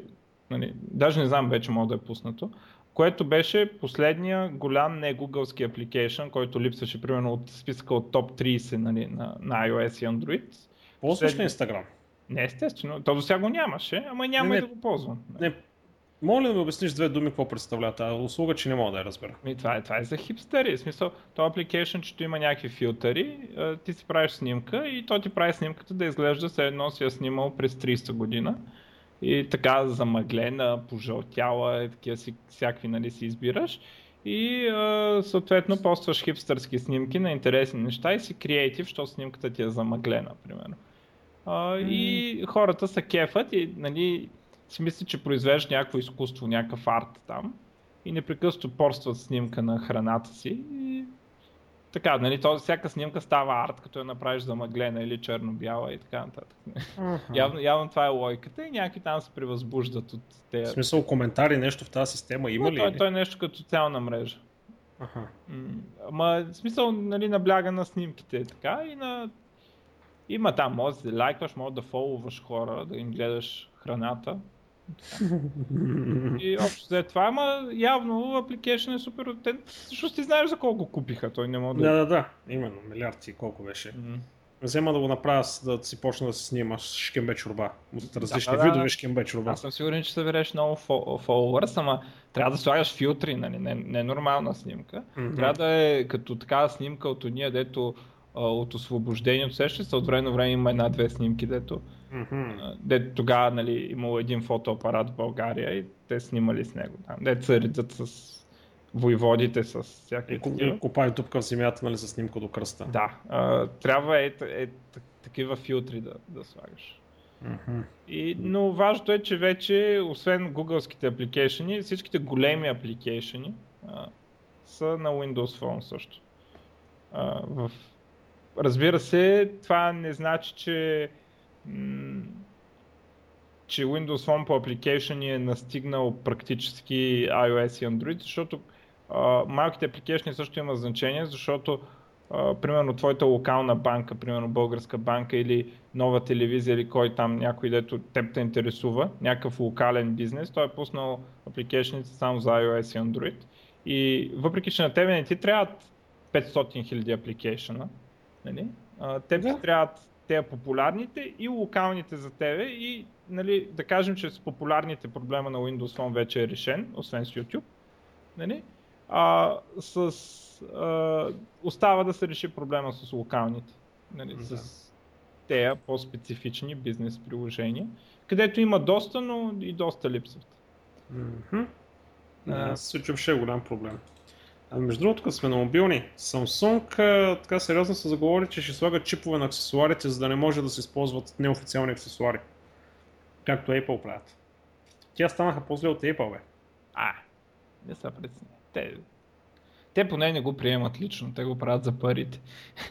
нали, даже не знам вече мога да е пуснато, което беше последния голям не гугълски апликейшн, който липсваше примерно от списъка от топ 30 нали, на, на iOS и Android. Ползваш ли Instagram? Не, естествено. То до сега го нямаше, ама няма не, и да го ползвам. Не, Моля да ми обясниш две думи какво представлява тази услуга, че не мога да я разбера. И това, е, това е за хипстери. В смисъл, този апликейшн, че има някакви филтъри, ти си правиш снимка и то ти прави снимката да изглежда се едно си я снимал през 30 година и така замъглена, пожълтяла, и такива си, всякакви нали, си избираш. И а, съответно постваш хипстърски снимки на интересни неща и си креатив, защото снимката ти е замъглена, примерно. А, mm. И хората са кефът и нали, си мислят, че произвеждаш някакво изкуство, някакъв арт там. и непрекъснато порстват снимка на храната си и така, нали, то, всяка снимка става арт, като я направиш замъглена или черно-бяла и така нататък. Uh-huh. явно, явно това е логиката и някакви там се превъзбуждат от тези. В смисъл коментари, нещо в тази система има Но, ли? Той, той е нещо като социална мрежа. Аха. Ама, в смисъл, нали, набляга на снимките така и на... Има там, може да лайкваш, може да фолуваш хора, да им гледаш храната. И общо след това, ама явно application е супер. Те, защото ти знаеш за колко купиха, той не може да... Да, да, да, именно, милиард и колко беше. Mm. Взема да го направя, да си почна да се снимаш шкембе чорба, от различни Да, да, видове да. шкембе чорба. Аз съм сигурен, че събереш много followers, ама трябва да слагаш филтри, нали? не, не е нормална снимка. Мгм. Трябва да е като такава снимка от уния, дето от освобождението сеща се, от време на време има една-две снимки, дето, А, дето тогава нали, имало един фотоапарат в България и те снимали с него. Там, се редят с войводите, с всякакви И, и копай дупка в земята, нали, за снимка до кръста. Да, а, трябва е, е, е такива филтри да, да слагаш. Мгм. И, но важното е, че вече, освен гугълските апликейшени, всичките големи апликейшени са на Windows Phone също. А, в... Разбира се, това не значи, че, че Windows Phone по апликейшени е настигнал практически iOS и Android, защото а, малките апликейшени също има значение, защото а, примерно твоята локална банка, примерно българска банка или нова телевизия или кой там някой, дето теб те интересува, някакъв локален бизнес, той е пуснал апликейшените само за iOS и Android. И въпреки, че на тебе не ти трябват 500 000 апликейшена, нали? теб ти трябват те популярните и локалните за тебе и нали, да кажем, че с популярните проблема на Windows Phone вече е решен, освен с YouTube. Нали? А, с, а, остава да се реши проблема с локалните. Нали? Да. С тея по-специфични бизнес приложения, където има доста, но и доста липсват. Да, А. се чув, ще е голям проблем. Между другото, като сме на мобилни, Samsung така сериозно се заговори, че ще слагат чипове на аксесуарите, за да не може да се използват неофициални аксесуари. Както Apple правят. Тя станаха по-зле от Apple, бе. А, не са прецени. Те, те поне не го приемат лично, те го правят за парите.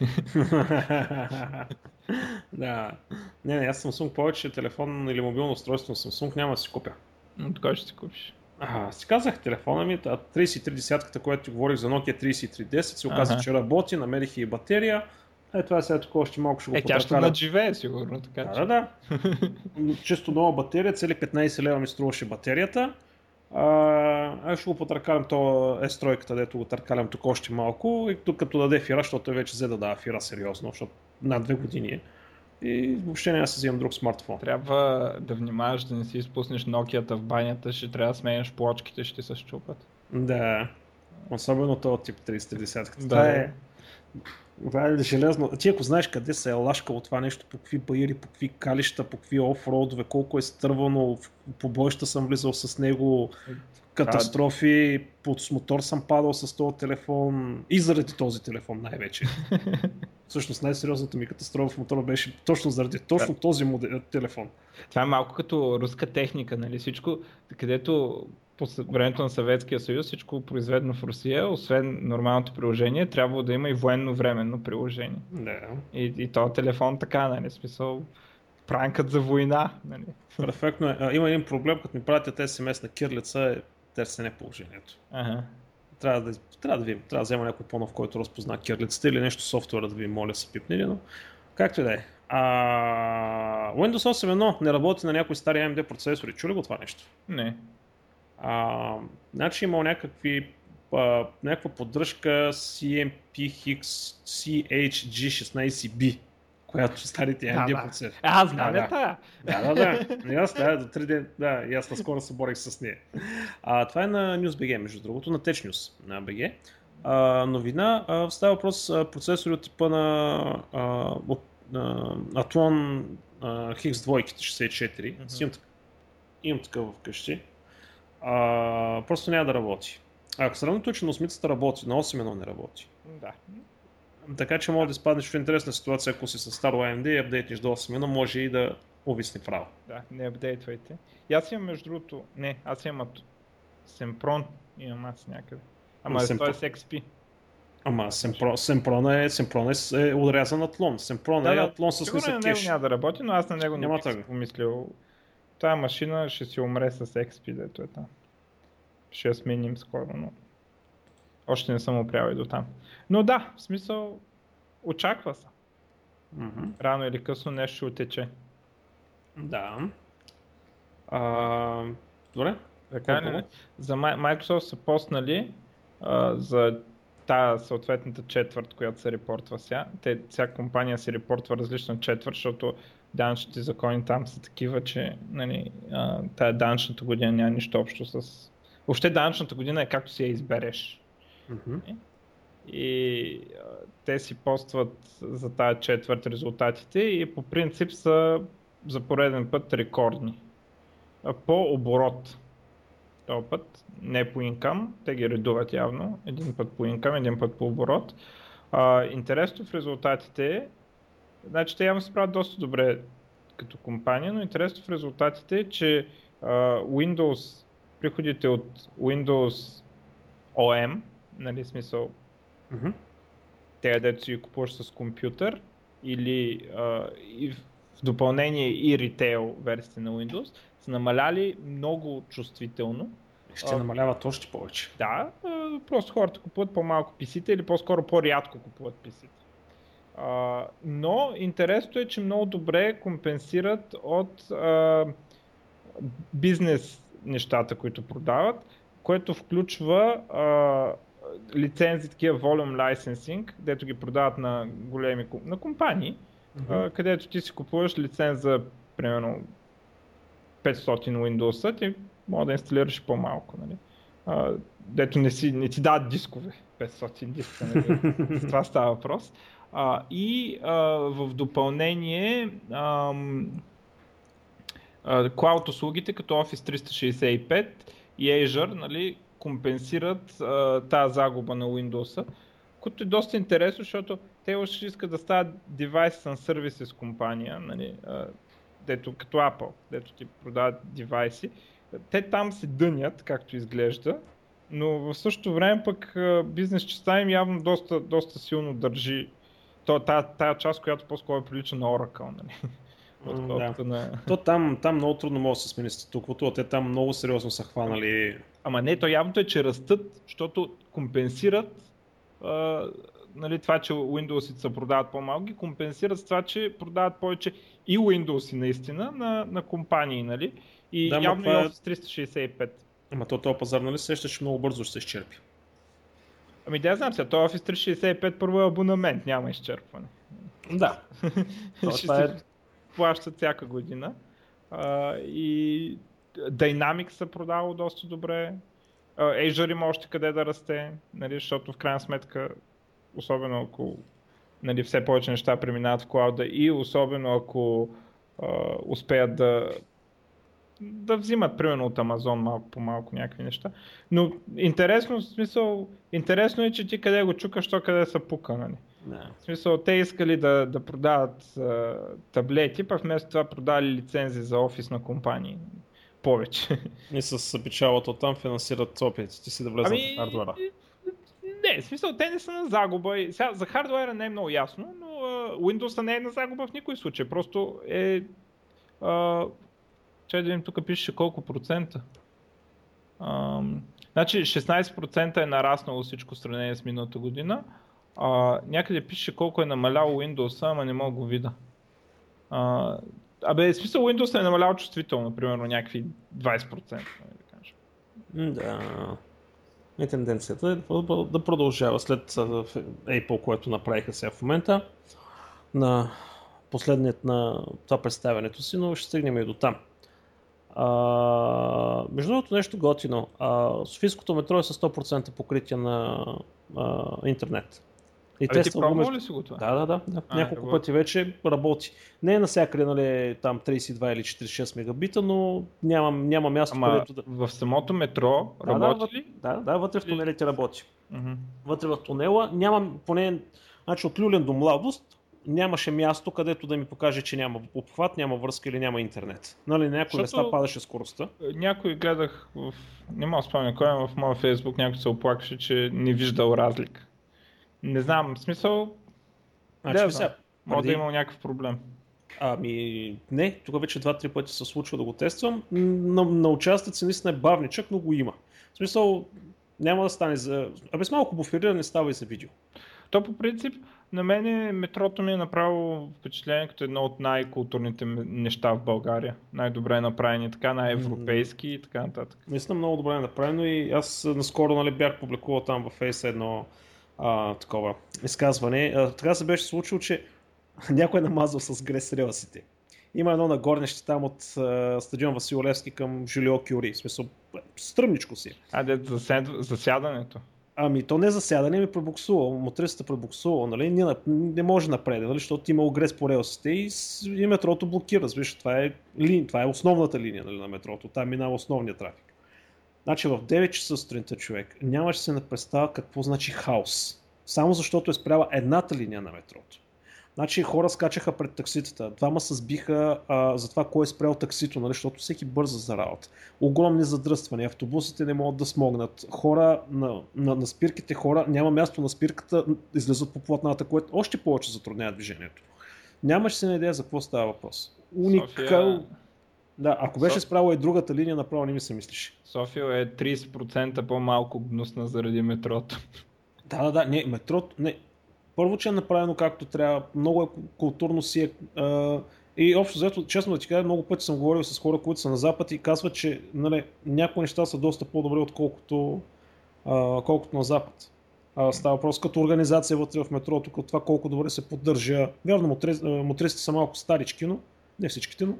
да. Не, не, аз Samsung повече телефон или мобилно устройство на Samsung няма да си купя. Но кой ще си купиш? Ага, си казах телефона ми, та 33 десятката, която ти говорих за Nokia 3310, се оказа, Ага. че работи, намерих и батерия. Е, това е сега такова, още малко ще го Е, тя ще надживее сигурно, така Да, да, да. Чисто нова батерия, цели 15 лева ми струваше батерията. А, аз ще го потъркалям то S3, дето го търкалям тук още малко и тук като даде фира, защото той вече взе да дава фира сериозно, защото над две години е. И въобще няма да си вземам друг смартфон. Трябва да внимаваш да не си изпуснеш Nokia-та в банята, ще трябва да сменяш плочките, ще се щупат. Да. Особено този тип 30-10. Да. Това е, това е железно. Ти ако знаеш къде се е лашкало това нещо, по какви баири, по какви калища, по какви офроудове, колко е стървано, в побоища съм влизал с него, катастрофи, под с мотор съм падал с този телефон и заради този телефон най-вече. Всъщност най-сериозната ми катастрофа в мотора беше точно заради точно този модел, телефон. Това е малко като руска техника, нали? Всичко, където по времето на Съветския съюз всичко произведено в Русия, освен нормалното приложение, трябва да има и военно-временно приложение. Да. И, и този телефон така, нали? Смисъл, пранкът за война, нали? Перфектно е. А, има един проблем, като ми пратят SMS на кирлица, е търсене положението. Ага. Трябва да, трябва да ви, трябва да взема някой по-нов, който разпозна кирлицата или нещо софтуера да ви моля са пипнели, но както и да е. А, Windows 8.1 не работи на някои стари AMD процесори. Чули го това нещо? Не. А, значи имал някакви а, някаква поддръжка CMPX CHG16B, която старите Да, AMD да. процесори. А, аз знам Да, да, да. тая. Да, да, да. И аз, да, до 3 ден, да, и аз наскоро се борих с нея. А, това е на NewsBG, между другото, на Tech News на BG. А, новина, а, става въпрос а, процесори от типа на, а, от, а, Athlon а, X2 64. Мгм. Си имам, имам такъв вкъщи. А, просто няма да работи. А, ако сравнително, е, че на 8 работи, на 8.1 не работи. Да. Така че може да изпаднеш в интересна ситуация, ако си с старо AMD и апдейтнеш до 8.1, може и да увисне право. Да, не апдейтвайте. И аз имам между другото, не, аз имам Семпрон имам аз някъде. Ама Ама е, той е с XP. Ама Семпро, Семпрон е, Семпрон е, е отрязан атлон. Семпрон е атлон с сигурно нисък кеш. няма да работи, но аз на него не Няма бих помислил. Тая машина ще си умре с XP, дето е там. Ще я сменим скоро, но още не съм опрял и до там. Но да, в смисъл, очаква се. Рано или късно нещо ще отече. Да. А, добре. Така ли? За Microsoft са постнали а, за тази съответната четвърт, която се репортва сега. Те, всяка компания се репортва различна четвърт, защото данъчните закони там са такива, че нали, тая данъчната година няма нищо общо с... Въобще данъчната година е както си я избереш. Мгм. И те си постват за тази четвърт резултатите и по принцип са за пореден път рекордни. По оборот. Този път, не по инкам, те ги редуват явно. Един път по инкам, един път по оборот. А, интересно в резултатите е, значи те явно се правят доста добре като компания, но интересно в резултатите е, че а, Windows, приходите от Windows OM, нали смисъл Мгм. те дето си купуваш с компютър или а, и в допълнение и ритейл версията на Windows са намаляли много чувствително. Ще А. намаляват още повече. Да, а, просто хората купуват по-малко PC-та или по-скоро по-рядко купуват PC-та. А, но интересното е, че много добре компенсират от а, бизнес нещата, които продават, което включва а, лицензи, такива volume licensing, дето ги продават на големи на компании, а, където ти си купуваш лиценз за примерно 500 Windows, ти може да инсталираш по-малко. Нали? А, дето не, си, не ти дават дискове, 500 диска. Нали? За това става въпрос. А, и а, в допълнение ам, а, Cloud услугите като Office 365 и Azure нали, компенсират тази загуба на Windows, което е доста интересно, защото те още искат да стават Device and Services компания, нали, а, дето като Apple, дето ти продават девайси. Те там се дънят, както изглежда, но в същото време пък бизнес частта им явно доста, доста силно държи то, тая, част, която по-скоро прилича на Oracle, нали? Отколкото на... То там, там много трудно може да се смени статуквото, те там много сериозно са хванали. Ама не, то явното е, че растат, защото компенсират а, нали, това, че Windows се продават по-малко, ги компенсират с това, че продават повече и Windows наистина на, на компании, нали? И Да, явно и това е- Office 365. Ама то този пазар, нали, сеща, че много бързо ще се изчерпи. Ами да, знам сега, той Office 365 първо е абонамент, няма изчерпване. Да. Това е... плащат всяка година. А, и Dynamics се продава доста добре. А, Azure има още къде да расте, нали, защото в крайна сметка, особено ако нали, все повече неща преминават в клауда и особено ако а, успеят да да взимат примерно от Амазон малко по малко някакви неща. Но интересно, в смисъл, интересно е, че ти къде го чукаш, то къде са пука, нали? Да. В смисъл, те искали да, да продават а, таблети, пък вместо това продали лицензи за офис на компании. Повече. И с печалата от там финансират опитите си да влезат в хардвера. Не, в смисъл, те не са на загуба. Сега, за хардуера не е много ясно, но а, Windows не е на загуба в никой случай. Просто е... Че да видим, тук пише колко процента. Ам, значи 16% е нараснало всичко в сравнение с миналата година. А, някъде пише колко е намалял Windows, ама не мога го видя. А, абе, смисъл Windows е намалял чувствително, примерно някакви 20%. нали да. И тенденцията е да- продължава след Apple, което направиха сега в момента на последният на това представянето си, но ще стигнем и до там. А, между другото нещо готино. А, Софийското метро е с 100% покритие на а, интернет. И Абе, ти тества го пробвал ли си го това? Да, да, да. да. А, Няколко работи. пъти вече работи. Не е навсякъде, нали, там 32 или 46 мегабита, но няма, няма място, Ама където да... в самото метро Да, да, работи вътре, ли? да, да, вътре в тунелите работи. Мгм. Вътре в тунела няма поне, значи от Люлен до Младост нямаше място, където да ми покаже, че няма обхват, няма връзка или няма интернет. Нали, на някои Защото- места падаше скоростта. Някой гледах в... Не мога да спомня кой, но в моя фейсбук някой се оплакваше, че не виждал разлика. Не знам, в смисъл, Значи, Да, сега, може да е имал някакъв проблем. Ами не, тук вече два-три пъти се случва да го тествам. На, на участъци наистина е бавничък, но го има. В смисъл, няма да стане за... Абе с малко буфериране става и за видео. То по принцип, на мен метрото ми е направило впечатление като едно от най-културните неща в България. Най-добре направени, така най-европейски и така нататък. Наистина много добре е направено и аз а, наскоро нали, бях публикувал там във Фейс едно а, такова изказване. А, така се беше случило, че някой е намазал с грес релсите. Има едно нагорнище там от а, стадион Васил Левски към Жилио Кюри. В смисъл, стръмничко си. А, де, засед... засядането. Ами то не за сядане, ми пребуксувал, мотрисата пребуксувал, нали? Не, не може напред, нали? защото има огрес по релсите и, и метрото блокира. Виж, това е, ли, това е основната линия нали, на метрото, там минава основния трафик. Значи в 9 часа сутринта човек нямаше се на представа какво значи хаос. Само защото е спряла едната линия на метрото. Значи хора скачаха пред такситата, двама се сбиха а, за това кой е спрял таксито, нали, защото всеки бърза за работа. Огромни задръствания, автобусите не могат да смогнат, хора на, на, на спирките, хора няма място на спирката, излизат по платната, което още повече затруднява движението. Нямаш се на идея за какво става въпрос. Уникал... София, Да, ако беше Соф- спряла и другата линия, направо не ми се мислиш. София е 30% по-малко гнусна заради метрото. Да, да, да, не, метрото, не. Първо, че е направено както трябва, много е културно си е. А, и общо взето, честно да ти кажа, много пъти съм говорил с хора, които са на запад и казват, че нали, някои неща са доста по-добри, отколкото а, колкото на запад. А, става въпрос като организация вътре в метрото, като това колко добре се поддържа. Вярно, мотри- а, мотористите са малко старички, но не всичките, но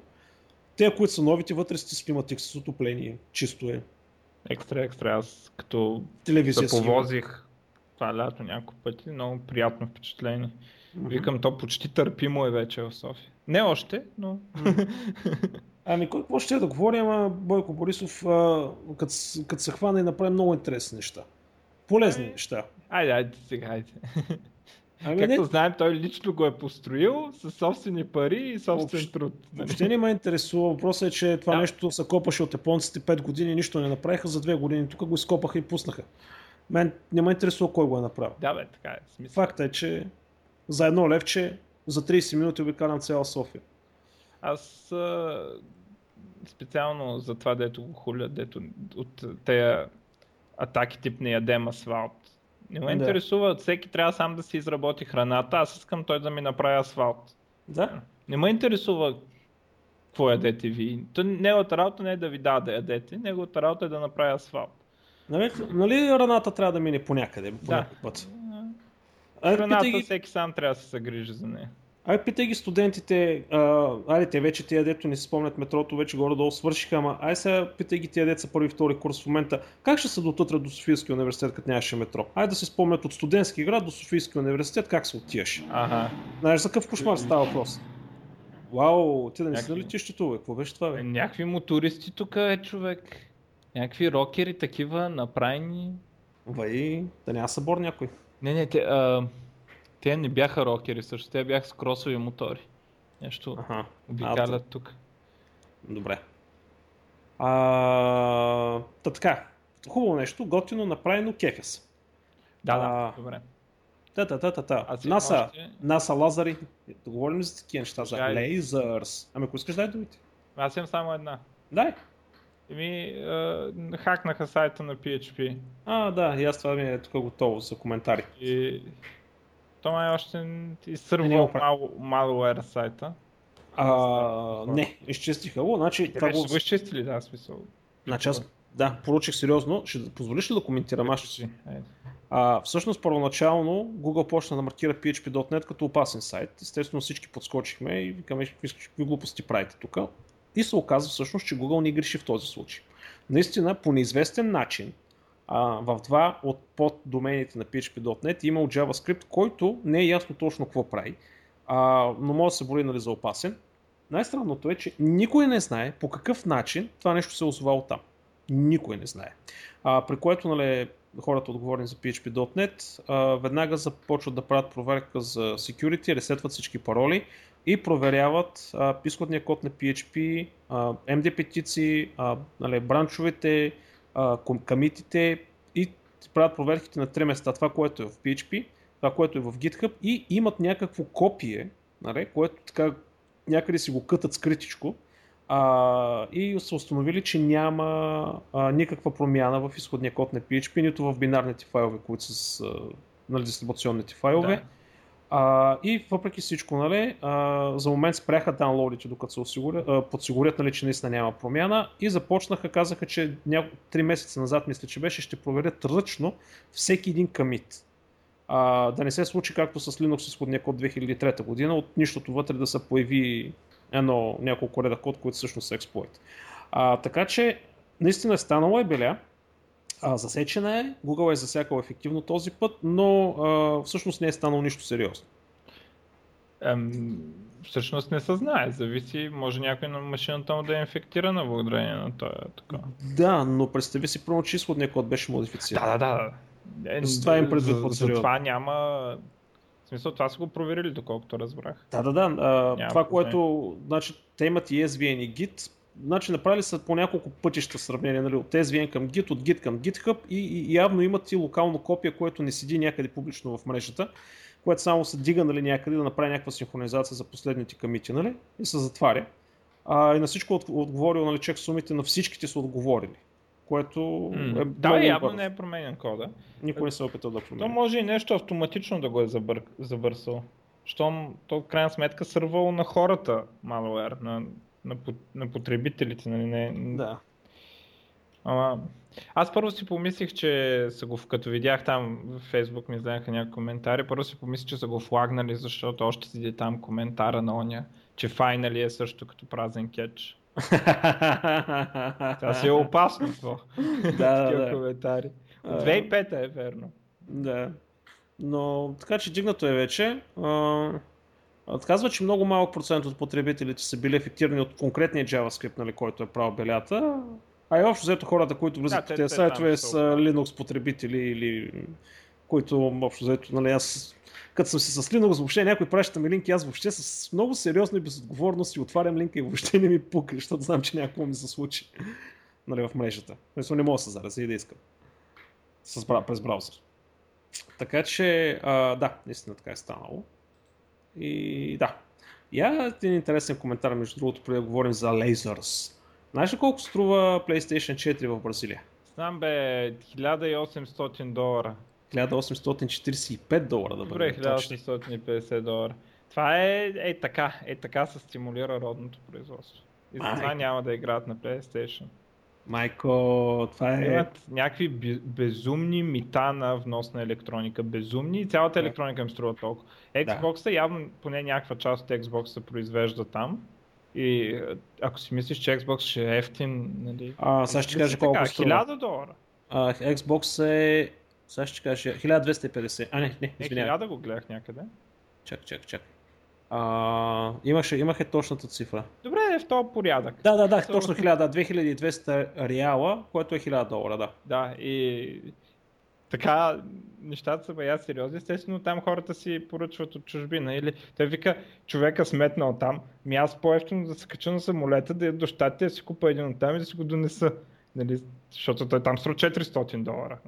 те, които са новите, вътре сте с климатик, с отопление, чисто е. Екстра, екстра. Аз като Телевизия се си има. повозих това лято няколко пъти, много приятно впечатление. Мгм. Викам, то почти търпимо е вече в София. Не още, но... Ами, кой какво ще да говори, ама Бойко Борисов, а, като се хване и направи много интересни неща. Полезни Ами, неща. Айде, айде сега, айде. Ами, Както не, знаем, той лично го е построил със собствени пари и собствен Въобще- труд. нали? въобще не ме интересува. Въпросът е, че това Да. нещо се копаше от японците 5 години, нищо не направиха, за 2 години тук го изкопаха и пуснаха. Мен не ме интересува кой го е направил. Да, бе, така е. Смисъл. Факта е, че за едно левче за 30 минути обикалям цяла София. Аз а, специално за това, дето го хуля, дето от тези атаки тип не ядем асфалт. Не ме Да. интересува, всеки трябва сам да си изработи храната, аз искам той да ми направи асфалт. Да? Не ме интересува какво ядете ви. То, неговата работа не е да ви дава да ядете, неговата работа е да направи асфалт. Нали, нали раната трябва да мине по някъде, по Да. път? Ай, Храната ги, всеки сам трябва да се загрижи за нея. Ай, питай ги студентите, а, айде те вече тия дето не си спомнят метрото, вече горе-долу свършиха, ама ай сега питай ги тия деца първи втори курс в момента, как ще се дотутрат до Софийския университет, като нямаше метро? Айде да си спомнят от студентски град до Софийския университет, как се отиваш? Ага. Знаеш за какъв кошмар става въпрос? Вау, ти да не си Някакви- на летището, бе, какво беше това, Е, бе? някакви мотористи тук е човек. Някакви рокери такива направени. Вай, да няма събор някой. Не, не, те, а, те не бяха рокери, също те бяха с кросови мотори. Нещо Аха, обикалят тук. добре. А, та така, хубаво нещо, готино, направено, кефя се. Да, да, А, добре. Та, та, та, та, та. НАСА, още- НАСА Лазари. Говорим за такива неща, за лейзърс. Ами ако искаш, дай думите. Аз имам само една. Дай. Еми, а, хакнаха сайта на PHP А, да, и аз това ми е тук готово за коментари. и то май още Не, не изсърва го прави. мал, malware сайта. А, не, изчистиха го, значи Те това го... го изчистили, да, смисъл. Значи аз, да, поручих сериозно. Ще позволиш ли да коментирам аз? Айде. А, всъщност първоначално Google почна да маркира PHP.NET като опасен сайт. Естествено всички подскочихме и викаме, какви, глупости правите тук. И се оказа всъщност, че Google ни греши в този случай. Наистина, по неизвестен начин, в два от поддомените на PHP.NET има от JavaScript, който не е ясно точно какво прави, а, но може да се брои нали, за опасен. Най-странното е, че никой не знае по какъв начин това нещо се е озовало там. Никой не знае. А, при което нали, хората отговорни за PHP.NET, а, веднага започват да правят проверка за security, ресетват всички пароли и проверяват а, изходния код на PHP, а, MD петиции, нали, бранчовете, а, комитите и правят проверките на три места. Това, което е в PHP, това, което е в GitHub и имат някакво копие, нали, което така някъде си го кътат скритичко а, и са установили, че няма а, никаква промяна в изходния код на PHP, нито в бинарните файлове, които са с нали, дистрибуционните файлове. Да. А, и въпреки всичко, нали, а, за момент спряха даунлоудите, докато се осигурят, а, подсигурят, нали, че наистина няма промяна и започнаха, казаха, че няко... 3 месеца назад, мисля, че беше, ще проверят ръчно всеки един камит. А, да не се случи както с Linux изходния код 2003 година, от нищото вътре да се появи едно няколко реда код, които всъщност са експлойт. А, така че, наистина е станало е беля, а, засечена е, Google е засякал ефективно този път, но а, всъщност не е станало нищо сериозно. Ем, всъщност не се знае, зависи, може някой на машината му да е инфектирана благодарение на това. Така. Да, но представи си, първо, че изходният код беше модифициран. Да, да, да. Е, това им предвид за, за това няма... В смисъл, това са го проверили, доколкото разбрах. Да, да, да. А, това, което... Значи, те имат и SVN и Git, значи направили са по няколко пътища сравнение, нали, от SVN към Git, от Git към GitHub и, и явно имат и локално копие, което не седи някъде публично в мрежата, което само се дига нали, някъде да направи някаква синхронизация за последните камити нали, и се затваря. А, и на всичко от, отговорил, нали, чек сумите на всичките са отговорили. Което mm. е Да, явно бърз. не е променен кода. Никой не се е опитал да промени. То може и нещо автоматично да го е забър... забърсал. Щом то в крайна сметка сървало на хората malware, на на, на потребителите. Нали? Не... Да. Ама, аз първо си помислих, че са го, като видях там в Фейсбук ми издадаха някакви коментари, първо си помислих, че са го флагнали, защото още седи там коментара на оня, че файнали е също като празен кетч. Това си е опасно, какво? Да, да, да. коментари. От 2005 е верно. Да. Но така че дигнато е вече. Казва, че много малък процент от потребителите са били ефектирани от конкретния JavaScript, нали, който е правил белята. А и общо взето хората, които влизат да, в тези сайтове са Linux потребители или които общо взето, нали, аз като съм си с Linux, въобще някой праща ми линки, аз въобще с много сериозно и безотговорно си отварям линка и въобще не ми пука, защото знам, че някакво ми се случи нали, в мрежата. Мисля, не мога да се заразя и да искам. С, през браузър. Така че, а, да, наистина така е станало. И да. Я един интересен коментар, между другото, преди да говорим за Lasers. Знаеш ли колко струва PlayStation 4 в Бразилия? Знам бе, 1800 долара. 1845 долара да бъде. Добре, 1850 долара. Това е, е така, е така се стимулира родното производство. И за това няма да играят на PlayStation. Майко, това е... Имат някакви безумни мита на внос на електроника. Безумни и цялата електроника им струва толкова. Xbox да. явно поне някаква част от Xbox се произвежда там. И е, ако си мислиш, че Xbox ще е ефтин, нали... А, сега ще кажа колко струва. 1000 долара. А, Xbox е... Сега ще кажа 1250. А, не, не, извинявай. Не, 1000 го гледах някъде. Чак, чак, чак. А, имаше, имаше точната цифра. Добре, е в този порядък. Да, да, да, точно 1000, 2200 реала, което е 1000 долара, да. Да, и така нещата са бая сериозни. Естествено, там хората си поръчват от чужбина. Или той вика, човека сметнал там, ми аз по-ефтино да се кача на самолета, да я до щатите, да си купа един от там и да си го донеса. Нали, защото той там струва 400 долара.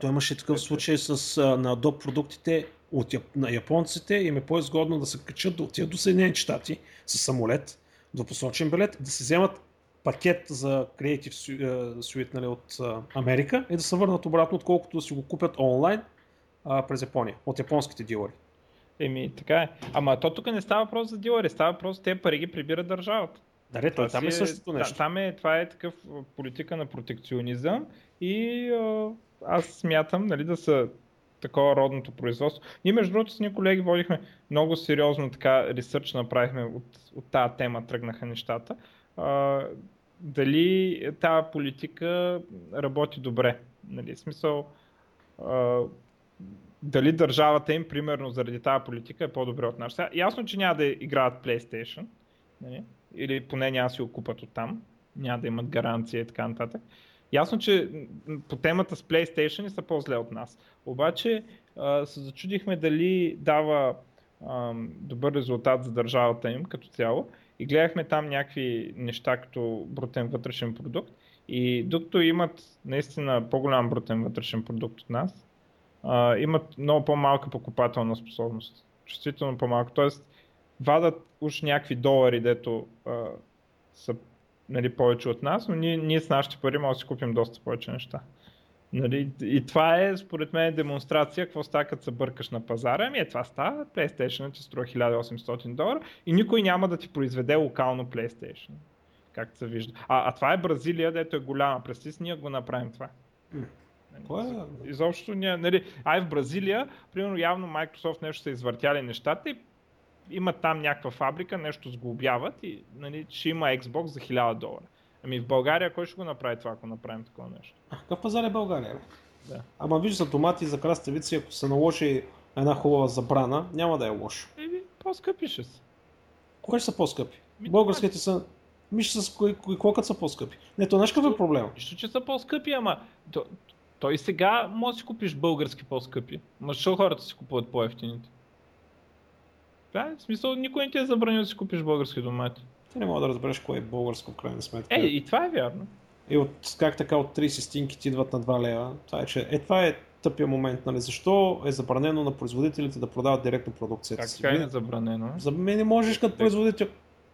Той имаше такъв случай с, на Adobe продуктите от, на японците им е по-изгодно да се качат, да отидат до Съединените щати с самолет, до посочен билет, да се вземат пакет за Creative Suite нали, от Америка и да се върнат обратно, отколкото да си го купят онлайн а, през Япония, от японските дилъри. Еми, така е. Ама то тук не става въпрос за дилъри, става въпрос, те пари ги прибират държавата. Да, това там е, е същото нещо. Там е, това е такъв политика на протекционизъм и а, аз смятам нали, да са такова родното производство. Ние между другото с ние колеги водихме много сериозно така ресърч направихме от, от тази тема тръгнаха нещата. А, дали тази политика работи добре. Нали, смисъл, а, дали държавата им, примерно заради тази политика, е по-добре от нашата. Ясно, че няма да играят PlayStation, нали, или поне няма да си го купат от там, няма да имат гаранция и така нататък. Ясно, че по темата с PlayStation са по-зле от нас. Обаче се зачудихме дали дава добър резултат за държавата им като цяло и гледахме там някакви неща като брутен вътрешен продукт и докато имат наистина по-голям брутен вътрешен продукт от нас, имат много по-малка покупателна способност. Чувствително по-малко. Тоест, вадат уж някакви долари, дето а, са нали, повече от нас, но ние, ние с нашите пари можем да си купим доста повече неща. Нали, и това е, според мен, демонстрация, какво става като се бъркаш на пазара. Ами е, това става, PlayStation ти струва 1800 долара и никой няма да ти произведе локално PlayStation. Както се вижда. А, а това е Бразилия, дето е голяма. Представи си, ние го направим това. Е? Изобщо ние, нали, ай в Бразилия, примерно явно Microsoft нещо са извъртяли нещата и имат там някаква фабрика, нещо сглобяват и нали, ще има Xbox за 1000 долара. Ами в България кой ще го направи това, ако направим такова нещо? А, какъв пазар е България? Да. Ама виж за томати за краставици, ако се наложи една хубава забрана, няма да е лошо. Еми, по-скъпи ще са. Кое ще са по-скъпи? Ми, Българските са... Миш с кои, кои колкът са по-скъпи. Не, то знаеш какъв е проблема? Нищо, че са по-скъпи, ама то, той сега може да си купиш български по-скъпи. Ма защо хората си купуват по-ефтините? Да, в смисъл никой не ти е забранил да си купиш български домати. Ти не мога да разбереш кое е българско в крайна сметка. Е, и това е вярно. И от, как така от 30 стинки ти идват на 2 лева. Това е, че, е, това е тъпия момент. Нали? Защо е забранено на производителите да продават директно продукцията Как си? така е Не- забранено? За мен не можеш като производител.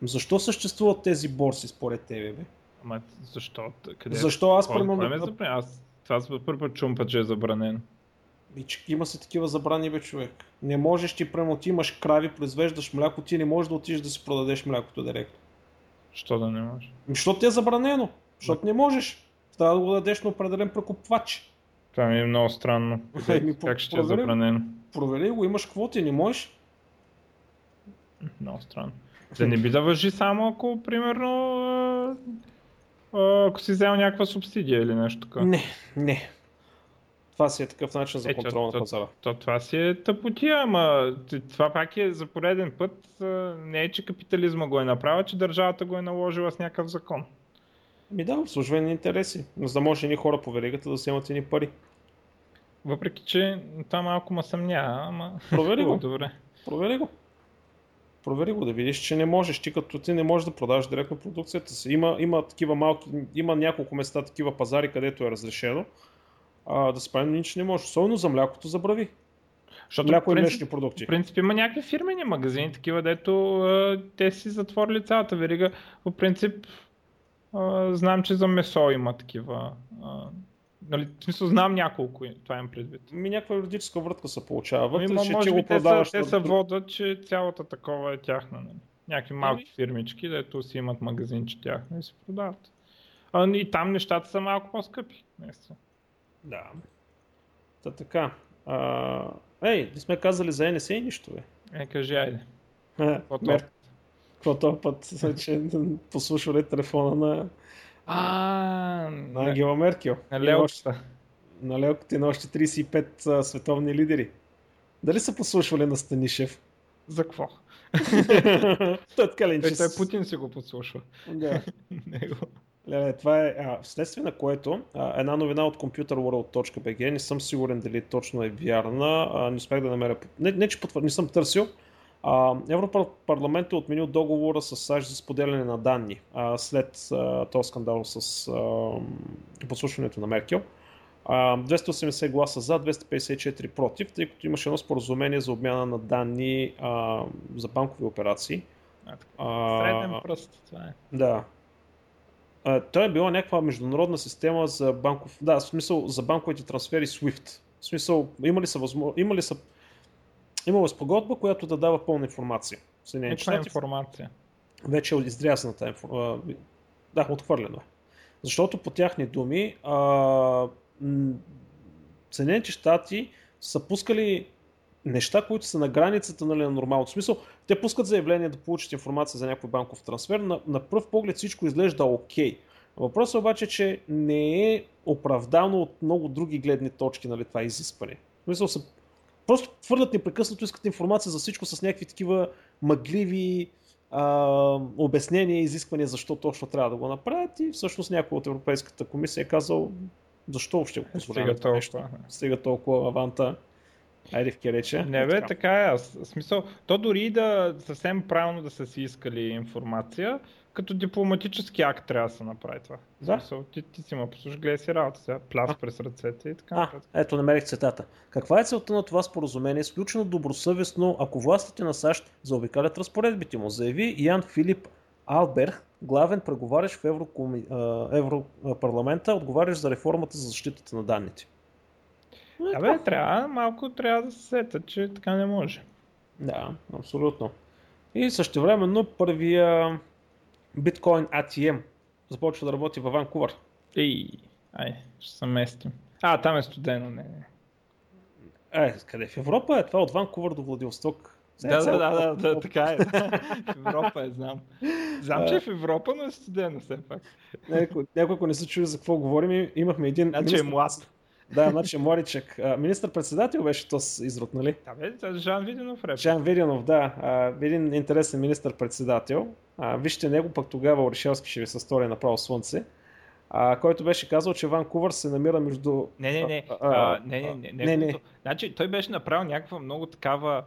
Защо съществуват тези борси според тебе, бе? Ама защо? Къде? Защо аз примерно... е? Аз това за първи път чум път, че е забранено. Има се такива забрани, бе, човек. Не можеш ти, прямо ти имаш крави, произвеждаш мляко, ти не можеш да отидеш да си продадеш млякото директно. Що да не може? Ами, Защото ти е забранено. Защото не можеш. Трябва да го дадеш на определен прекупвач. Това ми е много странно. Еми, как ще е проверим. забранено? Провери го, имаш квоти, не можеш. Много странно. Да не би да въжи само ако, примерно, ако си взел някаква субсидия или нещо такова. Не, не. Това си е такъв начин за Е, контрол на то- пазара. То това си е тъпотия, ама това пак е за пореден път. Не е, че капитализма го е направил, че държавата го е наложила с някакъв закон. Ми да, обслужване интереси. За да може едни хора по веригата да вземат едни пари. Въпреки, че това малко ма съмнява, ама... Провери го. Добре. Провери го. Провери го да видиш, че не можеш. Ти като ти не можеш да продаваш директно продукцията си. Има, има такива малки, има няколко места, такива пазари, където е разрешено. А, да се правим нищо не може. Особено за млякото забрави. Защото Мляко в и принцип, млечни продукти. в принцип има някакви фирмени магазини, такива, дето а, те си затворили цялата верига. По принцип, а, знам, че за месо има такива. А, нали, в смисъл, знам няколко, това имам предвид. Ми някаква юридическа вратка се получава. Вътре, Ами, че може ти би го те са, те са водят, че цялата такова е тяхна. Нали? Някакви малки Ами. фирмички, дето си имат магазинче тяхно и се продават. А, и там нещата са малко по-скъпи. Наистина. Да. Та така. А, ей, не сме казали за и нищо, бе. Е, кажи, айде. Е, Какво този път, че послушали телефона на, А, на Ангела Меркел. на Лелката. на Лелката на още 35 а, световни лидери. Дали са послушвали на Станишев? За какво? Той е така ли, Е, че... той Путин си го подслушва. Да. Него. Леле, това е а, вследствие на което а, една новина от computerworld.bg, не съм сигурен дали точно е вярна, а, не успях да намеря, не, не че потвърд, не съм търсил, а, Европарламентът е отменил договора с САЩ за споделяне на данни а, след а, този скандал с а, подслушването на Меркел. А, 280 гласа за, 254 против, тъй като имаше едно споразумение за обмяна на данни а, за банкови операции. А, Среден пръст, това е. да. А, той е била някаква международна система за банков... Да, в смисъл за банковите трансфери SWIFT. В смисъл, има ли са възможно... Има ли са... Имало е спогодба, която да дава пълна информация. Съединените щати информация. вече е изрязана тази информация. Да, отхвърлено е. Защото по тяхни думи а, м, Съединените щати са пускали неща, които са на границата нали, на нормалното. Смисъл, те пускат заявление да получат информация за някой банков трансфер. На, на пръв поглед всичко изглежда окей. Въпросът е обаче, че не е оправдано от много други гледни точки нали, това изискване. В смисъл, са, просто твърдат непрекъснато, искат информация за всичко с някакви такива мъгливи а, обяснение и изисквания защо точно трябва да го направят и всъщност някой от Европейската комисия е казал защо въобще го позволяваме. Стига толкова. Стига толкова аванта. Айде в керече. Не бе, така е. Смисъл, то дори да съвсем правилно да са си искали информация, като дипломатически акт трябва да се направи това. Да. Смисъл, ти, ти си ма послушаш, гледай си работа сега, пляс през ръцете и така. А, ето, намерих цитата. Каква е целта на това споразумение, сключено добросъвестно, ако властите на САЩ заобикалят разпоредбите му, заяви Ян Филип Алберг, главен преговарящ в Еврокоми... Европарламента, отговарящ за реформата за защитата на данните. Абе, трябва, малко трябва да се сета, че така не може. Да, абсолютно. И също времено първия биткоин ATM започва да работи във Ванкувър. Ей, ай, ще се местим. А, там е студено, не. Е, къде? В Европа е това от Ванкувър до Владивосток. Да, да, да, да, да, така е. в Европа е, знам. Знам, че е в Европа, но е студено все пак. Някой, ако не се чули за какво говорим, имахме един... Значи е млад. Да, значи Моричек. Министър-председател беше този изрод, нали? Да, бе, Жан Виденов реп. Жан Виденов, да. един интересен министър-председател. вижте него, пък тогава Орешелски ще ви се стори направо слънце. А, който беше казал, че Ванкувър се намира между... Не, не, не. А, а, не, не, не, не, не, не. Значи, той беше направил някаква много такава...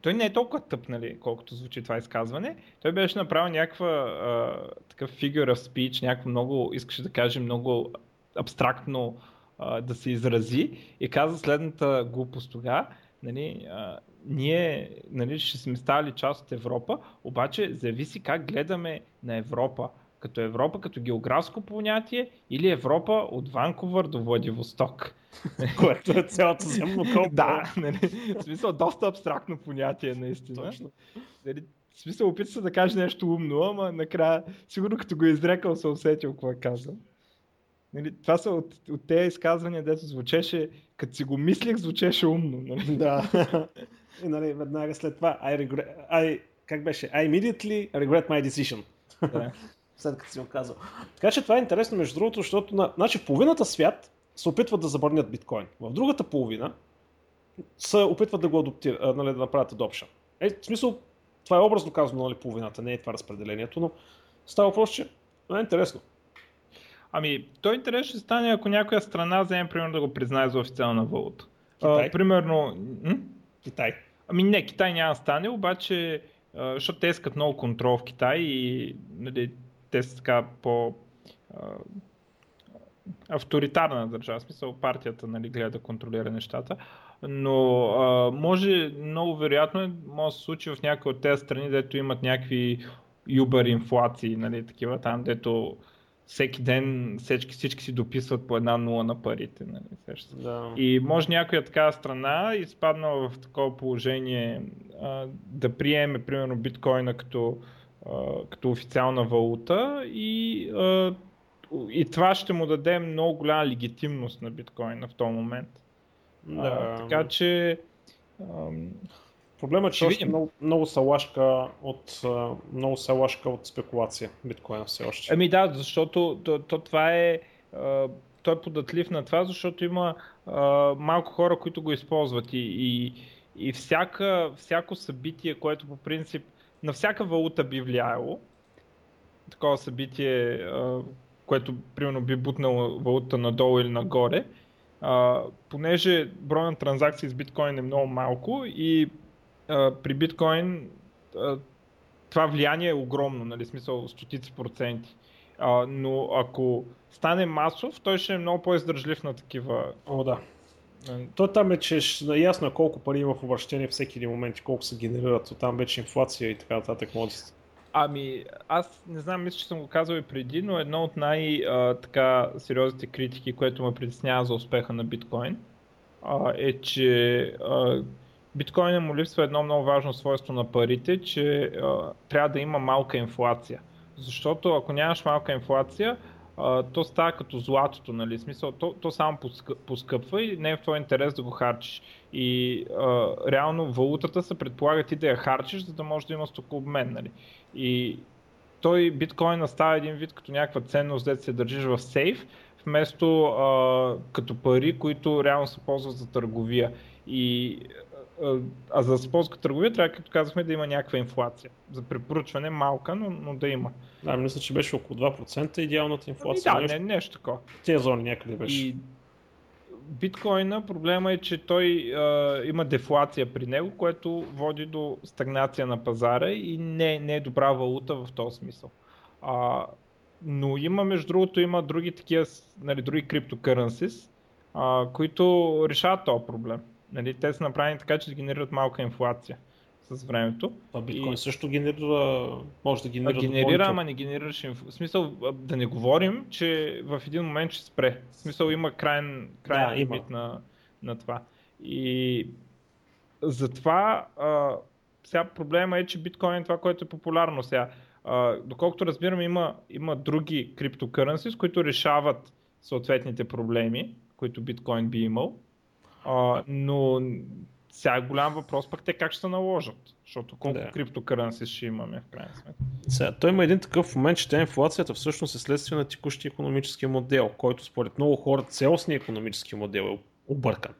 Той не е толкова тъп, нали, колкото звучи това изказване. Той беше направил някаква а, такъв figure of speech, някакво много, искаше да каже, много абстрактно а, да се изрази и каза следната глупост тогава. Нали, а, ние нали, ще сме стали част от Европа, обаче зависи как гледаме на Европа. Като Европа, като географско понятие или Европа от Ванкувър до Владивосток. Което е цялата земно колко. да, нали, в смисъл доста абстрактно понятие наистина. Точно. Нали, в смисъл опита се да каже нещо умно, ама накрая сигурно като го е изрекал се усетил какво е казал. Нали, това са от, от тези изказвания, дето звучеше, като си го мислех, звучеше умно. Нали? Да. И, нали, веднага след това, I regret, I, как беше, I immediately regret my decision. Да. след като си го казал. Така че това е интересно, между другото, защото на, значи, половината свят се опитват да забранят биткоин. В другата половина се опитват да го адаптират, нали, да направят adoption. Е, в смисъл, това е образно казано, нали, половината, не е това разпределението, но става въпрос, че е интересно. Ами, той интерес ще стане, ако някоя страна вземе, примерно, да го признае за официална валута. Китай? А, примерно... М? Китай. Ами не, Китай няма да стане, обаче, а, защото те искат много контрол в Китай и нали, те са така по а, авторитарна държава, в смисъл партията нали, гледа да контролира нещата, но а, може, много вероятно е, може да се случи в някои от тези страни, дето имат някакви юбер инфлации, нали, такива там, дето всеки ден всички, всички си дописват по една нула на парите. Нали, да. И може някоя така страна, изпаднала в такова положение, а, да приеме, примерно, биткоина като, а, като официална валута и, а, и това ще му даде много голяма легитимност на биткоина в този момент. Да. А, така че Проблемът е, че още много, много са лашка от, много са лашка от спекулация биткоина все още. Ами да, защото то, то това е той е податлив на това, защото има а, малко хора, които го използват и, и, и всяка, всяко събитие, което по принцип на всяка валута би влияло, такова събитие, а, което примерно би бутнало валута надолу или нагоре, а, понеже брой на транзакции с биткоин е много малко и при биткоин това влияние е огромно, нали, смисъл стотици проценти. А, но ако стане масов, той ще е много по-издържлив на такива. О, да. То там е, че ясно е колко пари има в обращение всеки един момент и колко се генерират. Там вече инфлация и така нататък може да Ами, аз не знам, мисля, че съм го казал и преди, но едно от най-сериозните критики, което ме притеснява за успеха на биткоин, а, е, че а, биткоина му липсва едно много важно свойство на парите, че а, трябва да има малка инфлация. Защото ако нямаш малка инфлация, а, то става като златото, нали? Смисъл, то, то само поскъпва и не е в твой интерес да го харчиш. И а, реално валутата се предполага ти да я харчиш, за да може да има стокообмен, нали? И той биткоина става един вид като някаква ценност, да се държиш в сейф, вместо а, като пари, които реално се ползват за търговия. И а за спонска търговия трябва, като казахме, да има някаква инфлация. За препоръчване малка, но, но да има. Да, мисля, че беше около 2% идеалната инфлация. Ами да, нещо, не, нещо такова. Тези зони някъде беше. И биткоина проблема е, че той а, има дефлация при него, което води до стагнация на пазара и не, не е добра валута в този смисъл. А, но има, между другото, има други такива, нали, други криптокърнсис, които решават този проблем. Нали, те са направени така, че да генерират малка инфлация с времето. А биткоин и... също генерира, може да генерира. А, генерира, ама не генерираш инф... В смисъл да не говорим, че в един момент ще спре. В смисъл има крайен, крайен да, лимит на, на това. И затова а, сега проблема е, че биткоин е това, което е популярно сега. А, доколкото разбирам, има, има други криптокърнси, с които решават съответните проблеми, които биткоин би имал. А, но сега е голям въпрос пък те как ще се наложат, защото колко да. криптокърнси ще имаме в крайна сметка. Сега, той има един такъв момент, че тя инфлацията всъщност е следствие на текущия економически модел, който според много хора цялостния економически модел е объркан.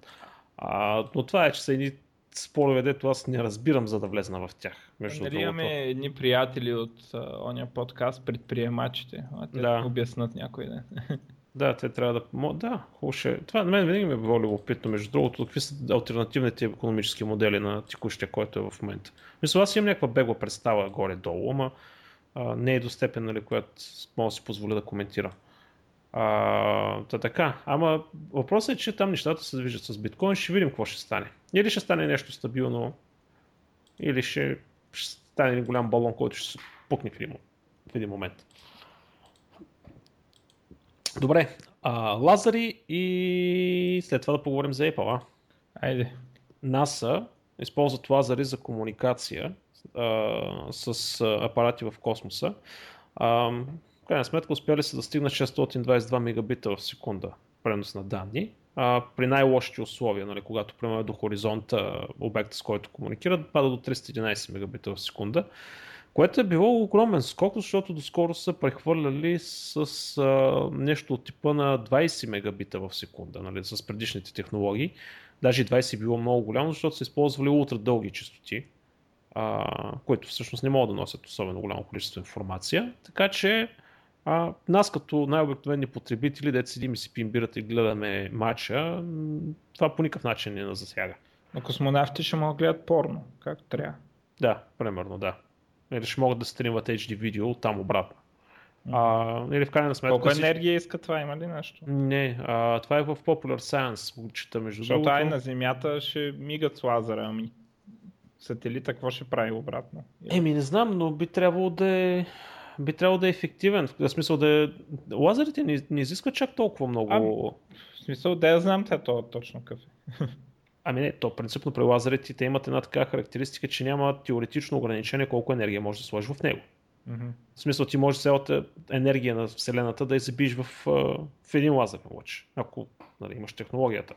А, но това е, че са едни спорове, дето аз не разбирам, за да влезна в тях. Между нали имаме едни приятели от ония подкаст, предприемачите, а те да. обяснат някой ден. Да, те трябва да. Да, хубаво ще. Това на мен винаги ми е било любопитно, между другото, какви са альтернативните економически модели на текущия, който е в момента. Мисля, аз имам някаква бегла представа горе-долу, ама а, не е до степен, нали, която мога да си позволя да коментирам. А, та така, ама въпросът е, че там нещата се движат с биткоин, ще видим какво ще стане. Или ще стане нещо стабилно, или ще, ще стане голям балон, който ще се пукне в един момент. Добре, а, лазари и след това да поговорим за Apple. А? Айде. NASA използват лазари за комуникация а, с апарати в космоса. А, в крайна сметка успяли се да стигнат 622 мегабита в секунда пренос на данни. А, при най-лошите условия, нали, когато примерно до хоризонта обекта, с който комуникират, пада до 311 мегабита в секунда. Което е било огромен скок, защото доскоро са прехвърляли с а, нещо от типа на 20 мегабита в секунда, нали, с предишните технологии. Даже 20 е било много голямо, защото са използвали ултра дълги частоти, а, които всъщност не могат да носят особено голямо количество информация. Така че а, нас като най-обикновени потребители, дете седим и си пим бирата и гледаме матча, това по никакъв начин не нас засяга. Но космонавти ще могат гледат порно, както трябва. Да, примерно, да. Или ще могат да стримват HD видео там обратно. А, или в крайна сметка. Колко енергия иска това? Има ли нещо? Не, а, това е в Popular Science, чета между Защото другото. Защото на Земята ще мигат с лазера, ами сателита какво ще прави обратно? Еми не знам, но би трябвало да е би трябвало да е ефективен. В смисъл да е... Лазерите не, не изискват чак толкова много. А, в смисъл да я знам те то точно какъв е. Ами не, то принципно при лазерите те имат една така характеристика, че няма теоретично ограничение колко енергия може да сложиш в него. Mm-hmm. В смисъл ти можеш цялата енергия на Вселената да я забиш в, в един лазерен лъч, ако нали, имаш технологията.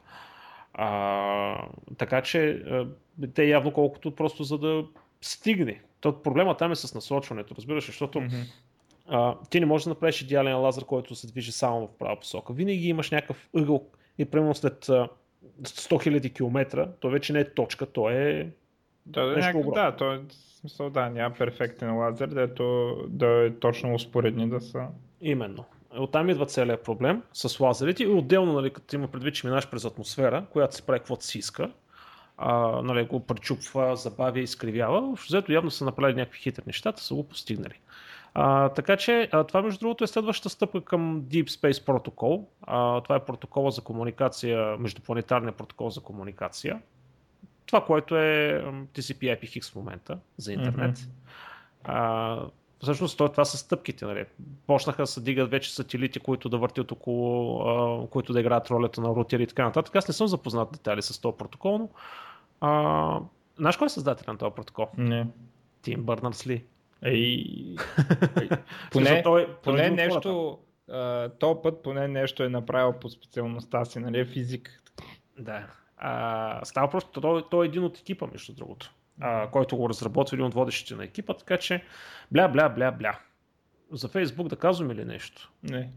А, така че те явно колкото просто за да стигне. То проблема там е с насочването, разбираш, защото mm-hmm. а, ти не можеш да направиш идеален лазер, който се движи само в права посока. Винаги имаш някакъв ъгъл и примерно след 100 000 км, то вече не е точка, то е да, нещо някак, Да, то е смисъл, да, няма перфектен лазер, дето да е точно успоредни да са. Именно. Оттам идва целият проблем с лазерите и отделно, нали, като има предвид, че минаш през атмосфера, която се прави каквото си иска, а, нали, го пречупва, забавя, изкривява. Взето явно са направили някакви хитри неща, са го постигнали. А, така че а, това между другото е следващата стъпка към Deep Space Protocol. А, това е протокола за комуникация, междупланетарния протокол за комуникация. Това, което е TCP IPX в момента за интернет. Mm-hmm. А, всъщност това са стъпките. Нали. Почнаха да се дигат вече сателити, които да въртят около, а, които да играят ролята на рутери и така нататък. Аз не съм запознат детали с този протокол, но а, знаеш кой е създател на този протокол? Не. Тим Бърнърс Ли. Ей, поне, той, поне нещо, то път поне нещо е направил по специалността си, нали, е физик. Да. А, става просто, той, той е един от екипа, между другото, а, който го разработва един от водещите на екипа, така че бля, бля, бля, бля. За Фейсбук да казваме ли нещо? Не.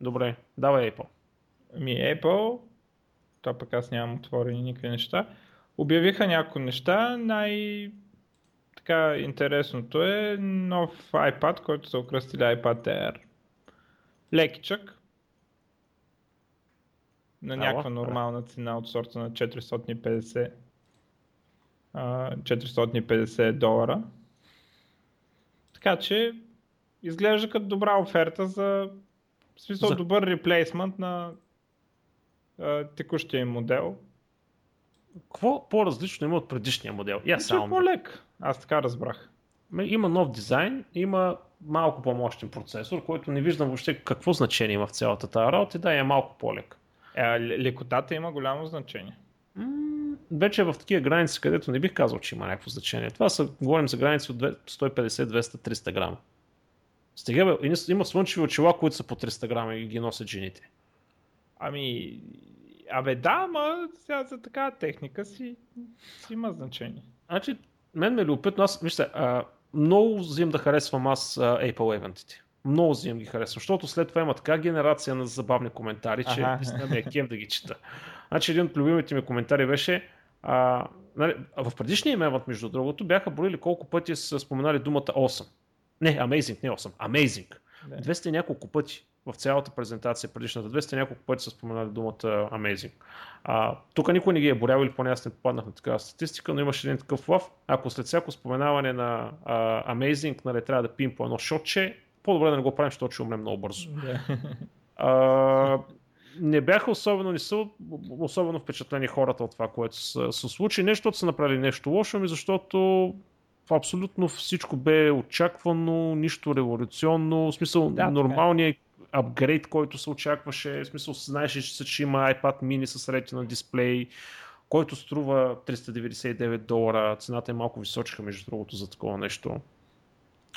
Добре, давай Apple. Ми Apple, то пък аз нямам отворени никакви неща. Обявиха някои неща. Най- така интересното е нов iPad, който са окръстили iPad Air. Лекичък. На Ало, някаква нормална цена от сорта на 450 а, 450 долара. Така че изглежда като добра оферта за в смисъл За- добър реплейсмент на а, текущия им модел. Какво по-различно има от предишния модел? Я е само. по-лек. Аз така разбрах. Ме, Има нов дизайн, има малко по-мощен процесор, който не виждам въобще какво значение има в цялата тази работа и да, е малко по-лек. Е, лекотата има голямо значение. М, Вече е в такива граници, където не бих казал, че има някакво значение. Това са, говорим за граници от две- 150, 200, 300 грама. Стига бе, има слънчеви очила, които са по 300 грама и ги носят жените. Ами, абе да, ама сега за такава техника си, си има значение. Значи, мен ме е любопитно, аз, вижте, а, много взимам да харесвам аз а, Apple евентите. Много взимам ги харесвам, защото след това има така генерация на забавни коментари, че наистина ме е кем да ги чета. Значи един от любимите ми коментари беше, а, нали, в предишния евент, между другото, бяха броили колко пъти са споменали думата awesome. Не, amazing, не awesome, amazing. Да. 200 и няколко пъти в цялата презентация, предишната 200 и няколко пъти са споменали думата amazing. А, тук никой не ги е борял или поне аз не попаднах на такава статистика, но имаше един такъв лъв. Ако след всяко споменаване на а, amazing нали, трябва да пием по едно шотче, по-добре да не го правим, защото ще умрем много бързо. Да. А, не бяха особено, не са особено впечатлени хората от това, което се, случи. Не защото са направили нещо лошо, ами защото абсолютно всичко бе очаквано, нищо революционно, в смисъл Да, така е. Апгрейд, който се очакваше, в смисъл знаеше, че ще има iPad mini с Retina дисплей, който струва 399 долара, цената е малко височка между другото за такова нещо.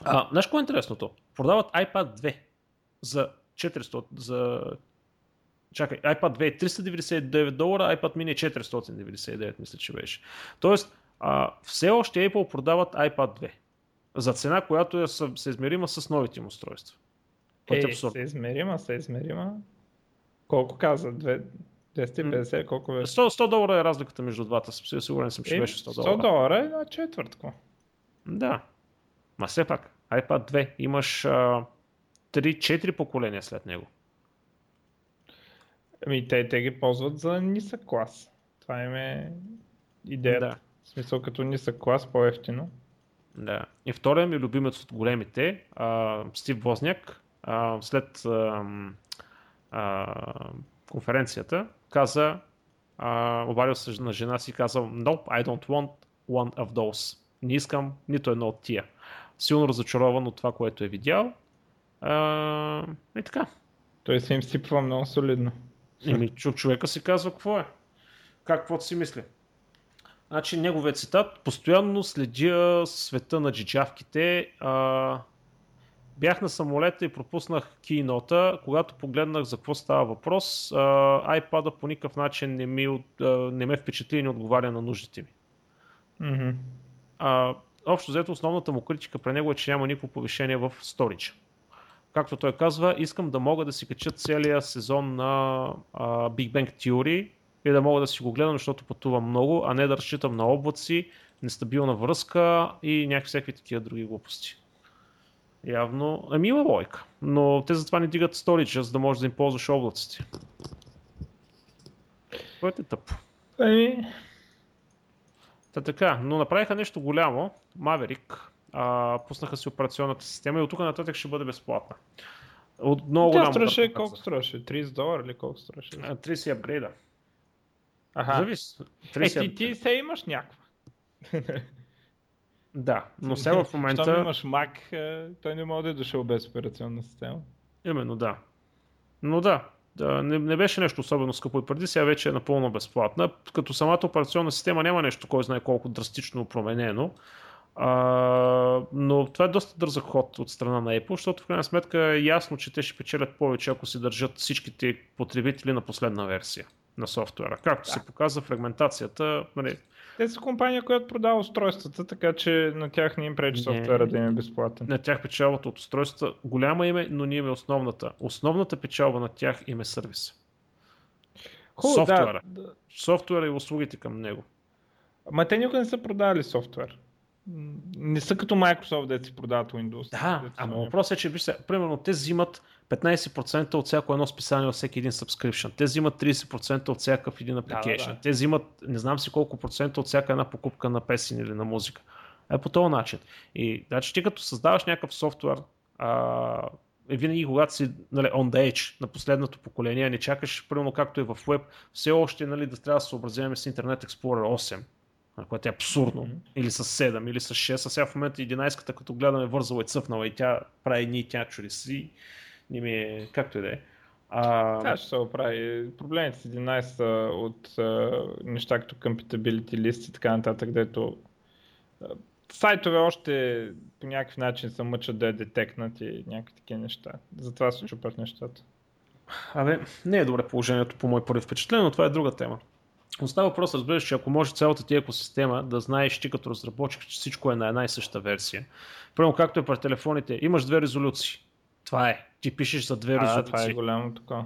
А, знаеш какво е интересното? Продават iPad 2 за 400, за... Чакай, iPad 2 е 399 долара, iPad mini е 499, мисля, че беше. Тоест, а, все още Apple продават iPad 2 за цена, която е съ- съизмерима с новите им устройства. Което е Е, абсурдно. се измерима, се измерима. Колко каза? Две- 250, колко беше? 100, 100 долара е разликата между двата. Сигурен съм, че Е, беше 100 100 долара. долара е на четвъртко. Да. Ма все пак, iPad 2 имаш а, 3-4 поколения след него. Ами те, те ги ползват за нисък клас. Това им е идеята. Да. В смисъл като нисък клас, по-ефтино. Да. И втория ми любимец от големите, а, Стив Возняк, а, след а, а, конференцията, каза, а, обадил се на жена си и казал, Nope, I don't want one of those. Не искам нито едно от тия. Силно разочарован от това, което е видял. А, и така. Той се им сипва много солидно. Чу, човека си казва какво е. Как каквото си мисли. Значи, неговият цитат, постоянно следя света на джиджавките. А, бях на самолета и пропуснах кинота. Когато погледнах за какво става въпрос, iPad-а по никакъв начин не, ми, не ме впечатли и не отговаря на нуждите ми. Мгм. А, общо взето основната му критика при него е, че няма никакво повишение в сторича. Както той казва, искам да мога да си кача целия сезон на а, Big Bang Theory и да мога да си го гледам, защото пътувам много, а не да разчитам на облаци, нестабилна връзка и някакви всякакви такива други глупости. Явно, ами има лойка, но те затова не дигат сториджа, за да можеш да им ползваш облаците. Което е тъпо. Ами, Та така, но направиха нещо голямо. Maverick. А, пуснаха си операционната система и от тук нататък ще бъде безплатна. От много тя голямо. струваше, както колко струваше? 30 долара или колко струваше? А, 30 апгрейда. Аха. Зависи. Е, 30 ти, ти се имаш някаква. Да, но сега в Щом момента... имаш Mac, е, той не може да е дошъл без операционна система. Именно, да. Но да, да не, не беше нещо особено скъпо и преди, сега вече е напълно безплатна. Като самата операционна система няма нещо, кой знае колко драстично променено. А, но това е доста дързък ход от страна на Apple, защото в крайна сметка е ясно, че те ще печелят повече, ако си държат всичките потребители на последна версия на софтуера. Както Да. се показва фрагментацията, нали, Те са компания, която продава устройствата, така че на тях не им пречи софтуера да им е безплатен. на тях печалбата от устройствата голяма име, но ние е основната. Основната печалба на тях им е сервис. Да, софтуера. да. Софтуера и услугите към него. Ма те никога не са продавали софтуер. Не са като Microsoft, да си продават Windows. Да, ама въпросът е, че вижте, примерно те взимат 15% от всяко едно списание, от всеки един subscription. Те взимат 30% от всякакъв един application. Да, да. Те взимат не знам си колко процента от всяка една покупка на песен или на музика. Е по този начин. И значи ти като създаваш някакъв софтуер, а, е винаги когато си нали, on the edge на последното поколение, не чакаш, примерно както е в Web, все още нали, да трябва да съобразяваме с Internet Explorer 8, което е абсурдно, mm-hmm. или с 7, или с 6, а сега в момента 11-ката, като гледаме вързала и цъфнала и тя прави ни тя чури си, не ми е, както и да е. А... Това ще се оправи. Проблемите с 11 от а, неща като compatibility листи и така нататък, където сайтове още по някакъв начин се мъчат да я детекнат и някакви такива неща. Затова се чупат нещата. Абе, не е добре положението по мой първи впечатление, но това е друга тема. Остава въпрос, разбираш, че ако може цялата ти екосистема да знаеш ти като разработчик, че всичко е на една и съща версия. Първо, както е при телефоните, имаш две резолюции. Това е. Ти пишеш за две а, резолюции. това е голямо така.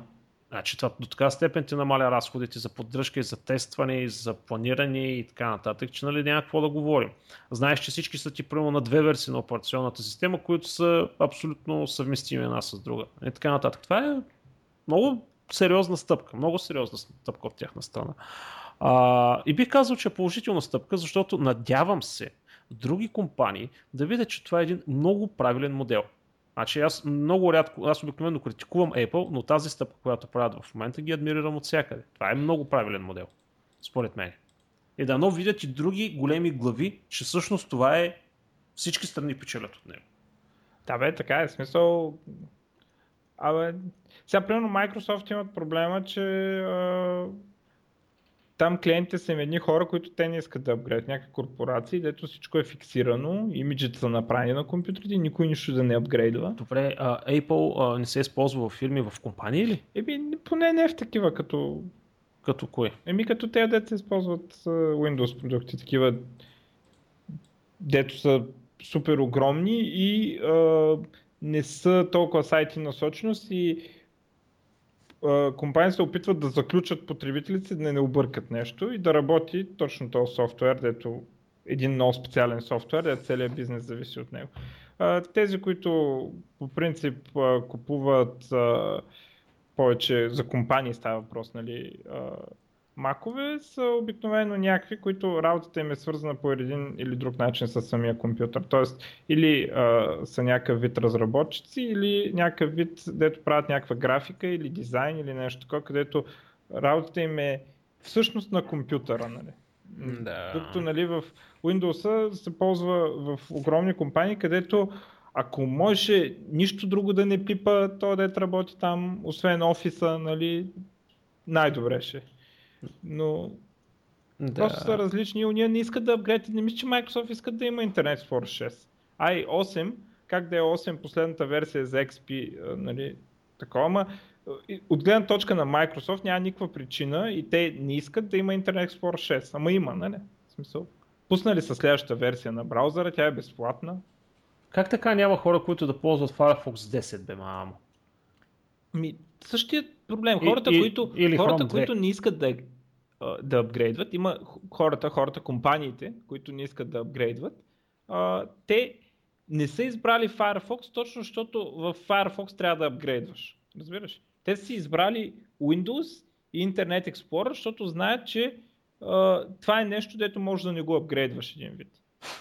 Значи това до така степен ти намаля разходите за поддръжка и за тестване и за планиране и така нататък, че нали няма какво да говорим. Знаеш, че всички са ти примерно на две версии на операционната система, които са абсолютно съвместими една с друга. И така нататък. Това е много сериозна стъпка, много сериозна стъпка от тяхна страна. А, и бих казал, че е положителна стъпка, защото надявам се други компании да видят, че това е един много правилен модел. Значи аз много рядко, аз обикновено критикувам Apple, но тази стъпка, която правят в момента, ги адмирирам от всякъде. Това е много правилен модел, според мен. И да но видят и други големи глави, че всъщност това е всички страни печелят от него. Да бе, така е, смисъл... Абе, сега, примерно, Microsoft имат проблема, че там клиентите са едни хора, които те не искат да апгрейдат някакви корпорации, дето всичко е фиксирано, имиджите са направени на компютрите, никой нищо да не апгрейдва. Добре, а Apple а, не се използва в фирми, в компании ли? Еми, поне не в такива, като... Като кое? Еми, като те, дето се използват Windows продукти, такива, дето са супер огромни и а, не са толкова сайти насоченост и компании се опитват да заключат потребителите, да не объркат нещо и да работи точно този софтуер, дето един много специален софтуер, дето целият бизнес зависи от него. Тези, които по принцип купуват повече за компании става въпрос, нали, макове са обикновено някакви, които работата им е свързана по един или друг начин с самия компютър. Тоест, или а, са някакъв вид разработчици, или някакъв вид, дето правят някаква графика или дизайн или нещо такова, където работата им е всъщност на компютъра. Нали. Да. Докато нали, в Windows се ползва в огромни компании, където ако може нищо друго да не пипа, то да работи там, освен офиса, нали, най-добре ще. Но да. просто са различни. Уния не искат да апгрейдят. Не мисля, че Microsoft искат да има Internet Explorer 6. Ай, 8, как да е 8, последната версия за XP, нали, такова, ама от гледна точка на Microsoft няма никаква причина и те не искат да има Internet Explorer 6, ама има, нали? В смисъл, пуснали са следващата версия на браузъра, тя е безплатна. Как така няма хора, които да ползват Firefox 10, бе, мамо? Ми, същият проблем. Хората, и, които, или хората които не искат да, да апгрейдват, има хората, хората, компаниите, които не искат да апгрейдват, а, те не са избрали Firefox, точно защото в Firefox трябва да апгрейдваш. Разбираш? Те са си избрали Windows и Internet Explorer, защото знаят, че а, това е нещо, дето може да не го апгрейдваш един вид.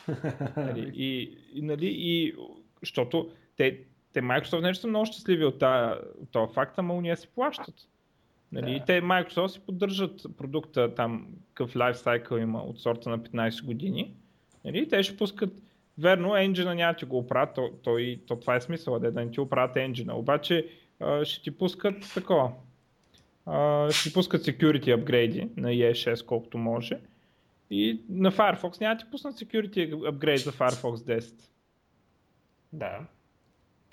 нали, и, и, нали, и, защото те, те Microsoft нещо са много щастливи от, този факт, ама уния си плащат. Нали? Да. И те Microsoft си поддържат продукта там, какъв лайфсайкъл има от сорта на 15 години. Нали? Те ще пускат Верно, енджина няма ти го оправят, то, то, и, то това е смисъл, да, да не ти оправят енджина. Обаче а, ще ти пускат такова. А, ще ти пускат security апгрейди на ES6 колкото може. И на Firefox няма ти пуснат security апгрейд за Firefox 10. Да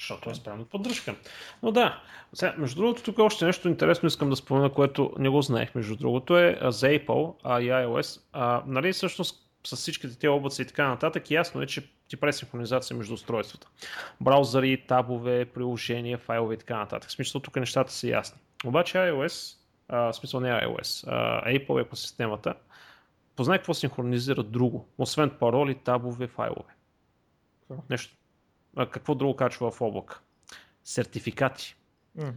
защото е спрямо поддръжка. Но да, сега, между другото, тук още нещо интересно искам да спомена, което не го знаех, между другото, е за Apple а, и iOS. А, нали, всъщност с всичките тези облаци и така нататък, ясно е, че ти прави синхронизация между устройствата. Браузъри, табове, приложения, файлове и така нататък. В смисъл тук нещата са ясни. Обаче iOS, а, в смисъл не iOS, а, Apple екосистемата, познай какво синхронизира друго, освен пароли, табове, файлове. Нещо. А, какво друго качва в облака? Сертификати. М.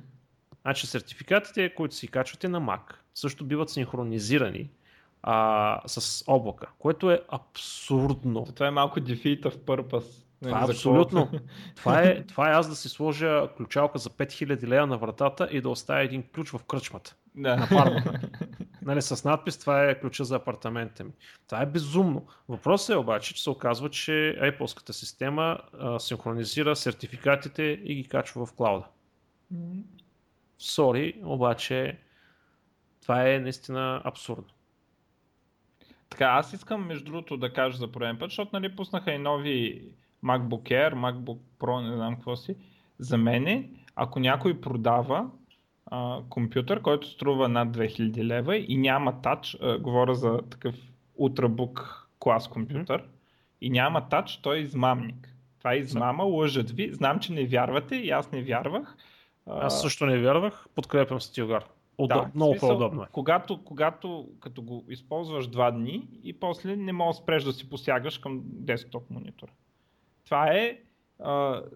Значи сертификатите, които си качвате на Mac, също биват синхронизирани а, с облака, което е абсурдно. Това е малко defeat of purpose. Това е Нали, абсолютно. Това е, това е аз да си сложа ключалка за 5000 лея на вратата и да оставя един ключ в кръчмата. Да. На парма. Нали, с надпис това е ключа за апартамента ми. Това е безумно. Въпросът е обаче, че се оказва, че Apple-ската система а, синхронизира сертификатите и ги качва в клауда. Сори, обаче това е наистина абсурдно. Така, аз искам между другото да кажа за пореден път, защото нали пуснаха и нови MacBook Air, MacBook Pro, не знам какво си. За мене, ако някой продава а, компютър, който струва над 2000 лева и няма тач, а, говоря за такъв ултрабук клас компютър, и няма тач, той е измамник. Това е измама, лъжат ви. Знам, че не вярвате и аз не вярвах. Аз също не вярвах, подкрепям Стилгар. Удоб... да, много смисъл, по-удобно е. Когато, когато като го използваш два дни и после не можеш спреш да си посягаш към десктоп монитора. Това е,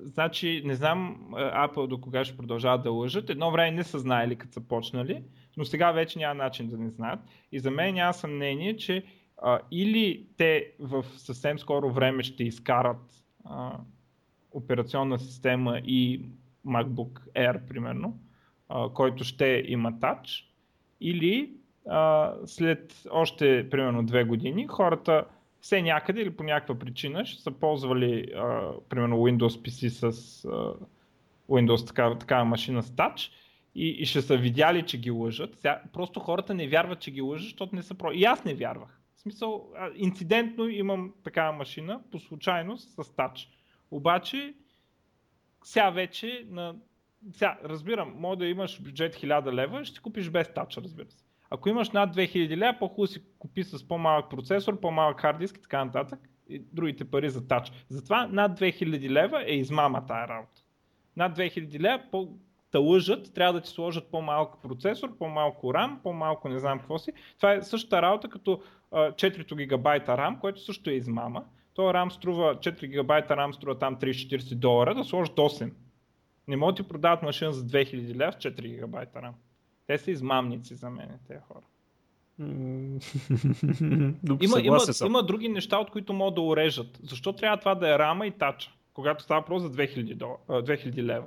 значи, не знам Apple до кога ще продължават да лъжат. Едно време не са знаели като са почнали, но сега вече няма начин да не знаят. И за мен няма съмнение, че а, или те в съвсем скоро време ще изкарат а, операционна система и MacBook Air, примерно, а, който ще има тач, или а, след още примерно две години хората все някъде или по някаква причина ще са ползвали а, примерно Windows PC с а, Windows такава, такава машина с тач и, и ще са видяли, че ги лъжат. Сега, просто хората не вярват, че ги лъжат, защото не са про... И аз не вярвах. В смисъл, а, инцидентно имам такава машина, по случайност, с тач. Обаче, сега вече на сега, разбирам, може да имаш бюджет 1000 лева, ще купиш без тач, разбира се. Ако имаш над 2000 лева, по-хубаво си купи с по-малък процесор, по-малък хард диск и така нататък и другите пари за тач. Затова над 2000 лева е измама тая работа. Над 2000 лева по те лъжат, трябва да ти сложат по-малък процесор, по-малко RAM, по-малко не знам какво си. Това е същата работа като а, 4 гигабайта RAM, което също е измама. То RAM струва 4 гигабайта RAM струва там 30-40 долара, да сложат 8. Не могат да ти продават машина за 2000 лева с 4 гигабайта RAM. Те са измамници за мен, тези хора. Има, има, има други неща, от които могат да урежат. Защо трябва това да е рама и тача, когато става просто за 2000, дол... а, 2000 лева?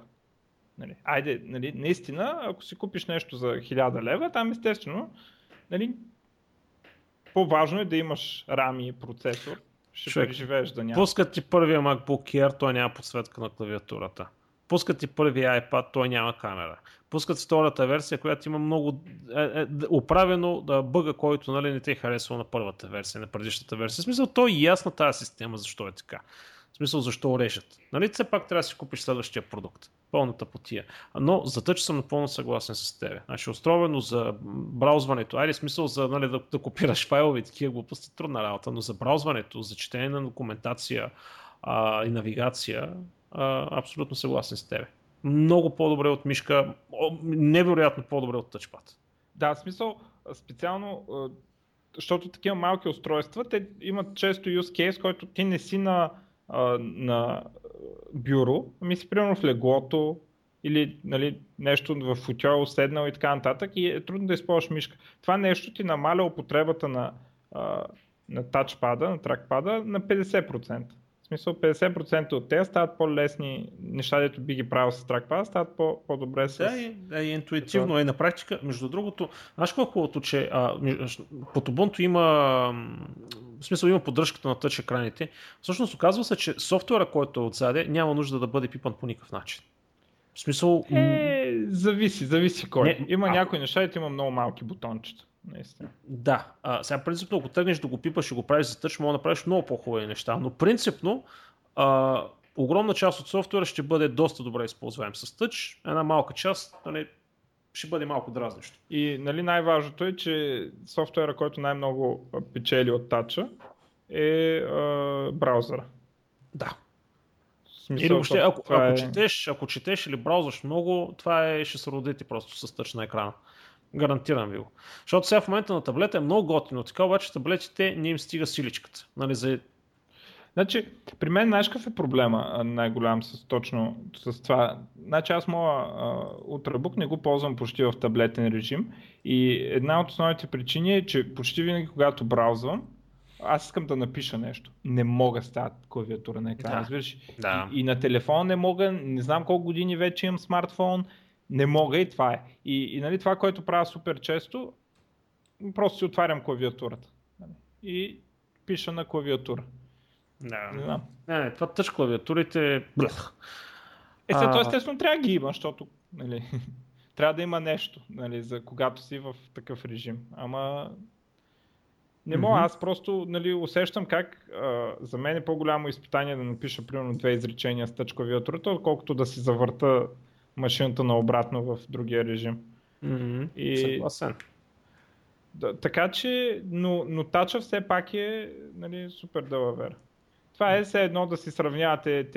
Нали? Айде, нали, наистина, ако си купиш нещо за 1000 лева, там естествено, нали, по-важно е да имаш рами и процесор. Ще Човек, преживееш да няма. Пускат ти първия MacBook Air, той няма подсветка на клавиатурата. Пускат ти първия iPad, той няма камера. Пускат втората версия, която има много е, е, оправено да бъга, който нали, не те е харесал на първата версия, на предишната версия. В смисъл, той е ясна тази система, защо е така. В смисъл, защо режат. Нали, все пак трябва да си купиш следващия продукт. Пълната потия. Но за тъч съм напълно съгласен с теб. Значи, устроено за браузването, айде смисъл за нали, да, да копираш файлове и такива глупости, трудна работа, но за браузването, за четене на документация а, и навигация, а, абсолютно съгласен с теб. Много по-добре от мишка, невероятно по-добре от тъчпад. Да, в смисъл, специално, защото такива малки устройства, те имат често use case, който ти не си на, на бюро, ами си примерно в леглото или нали, нещо в футьол седнал и така нататък и е трудно да използваш мишка. Това нещо ти намаля употребата на, на тачпада, на тракпада на 50%. В смисъл 50% от те стават по-лесни неща, дето би ги правил с тракпада, стават по- по-добре с... Да, и, да, и интуитивно е на практика. Между другото, знаеш е хубавото, че а, под Ubuntu има в смисъл има поддръжката на тъч екраните. Всъщност оказва се, че софтуера, който е отзаде, няма нужда да бъде пипан по никакъв начин. В смисъл, Е, зависи, зависи кой. Не, има а- някои неща, има много малки бутончета. Наистина. Да, а, сега принципно, ако тръгнеш да го пипаш и го правиш за тъч, може да направиш много по-хубави неща, но принципно а, огромна част от софтуера ще бъде доста добре използваем с тъч, една малка част нали, ще бъде малко дразнещо. И нали, най-важното е, че софтуера, който най-много печели от тача е а, браузъра. Да. Смисъл, Или въобще, ако, ако, е- четеш, ако четеш или браузваш много, това е, ще се родите просто с тъч на екрана. Гарантирам ви го. Защото сега в момента на таблета е много готино, така обаче таблетите не им стига силичката. Нали, за... Значи, при мен знаеш какъв е проблема най-голям с точно с това? Значи аз моя Ultrabook не го ползвам почти в таблетен режим и една от основните причини е, че почти винаги когато браузвам, аз искам да напиша нещо. Не мога с тази клавиатура на екрана, да. разбираш? Да. И, и на телефон не мога, не знам колко години вече имам смартфон, не мога и това е. И, и нали, това, което правя супер често, просто си отварям клавиатурата. И пиша на клавиатура. Да. Не, знам. не, това тъж клавиатурите... Блъх. Е, след това естествено трябва да ги има, защото нали, трябва да има нещо, нали, за когато си в такъв режим. Ама не мога, mm-hmm. аз просто нали, усещам как а, за мен е по-голямо изпитание да напиша примерно две изречения с тъч клавиатурата, отколкото да си завърта машината на обратно в другия режим. Mm-hmm. И... Съгласен. Да, така че, но, но тача все пак е нали, супер далавер. Това е все едно да си сравнявате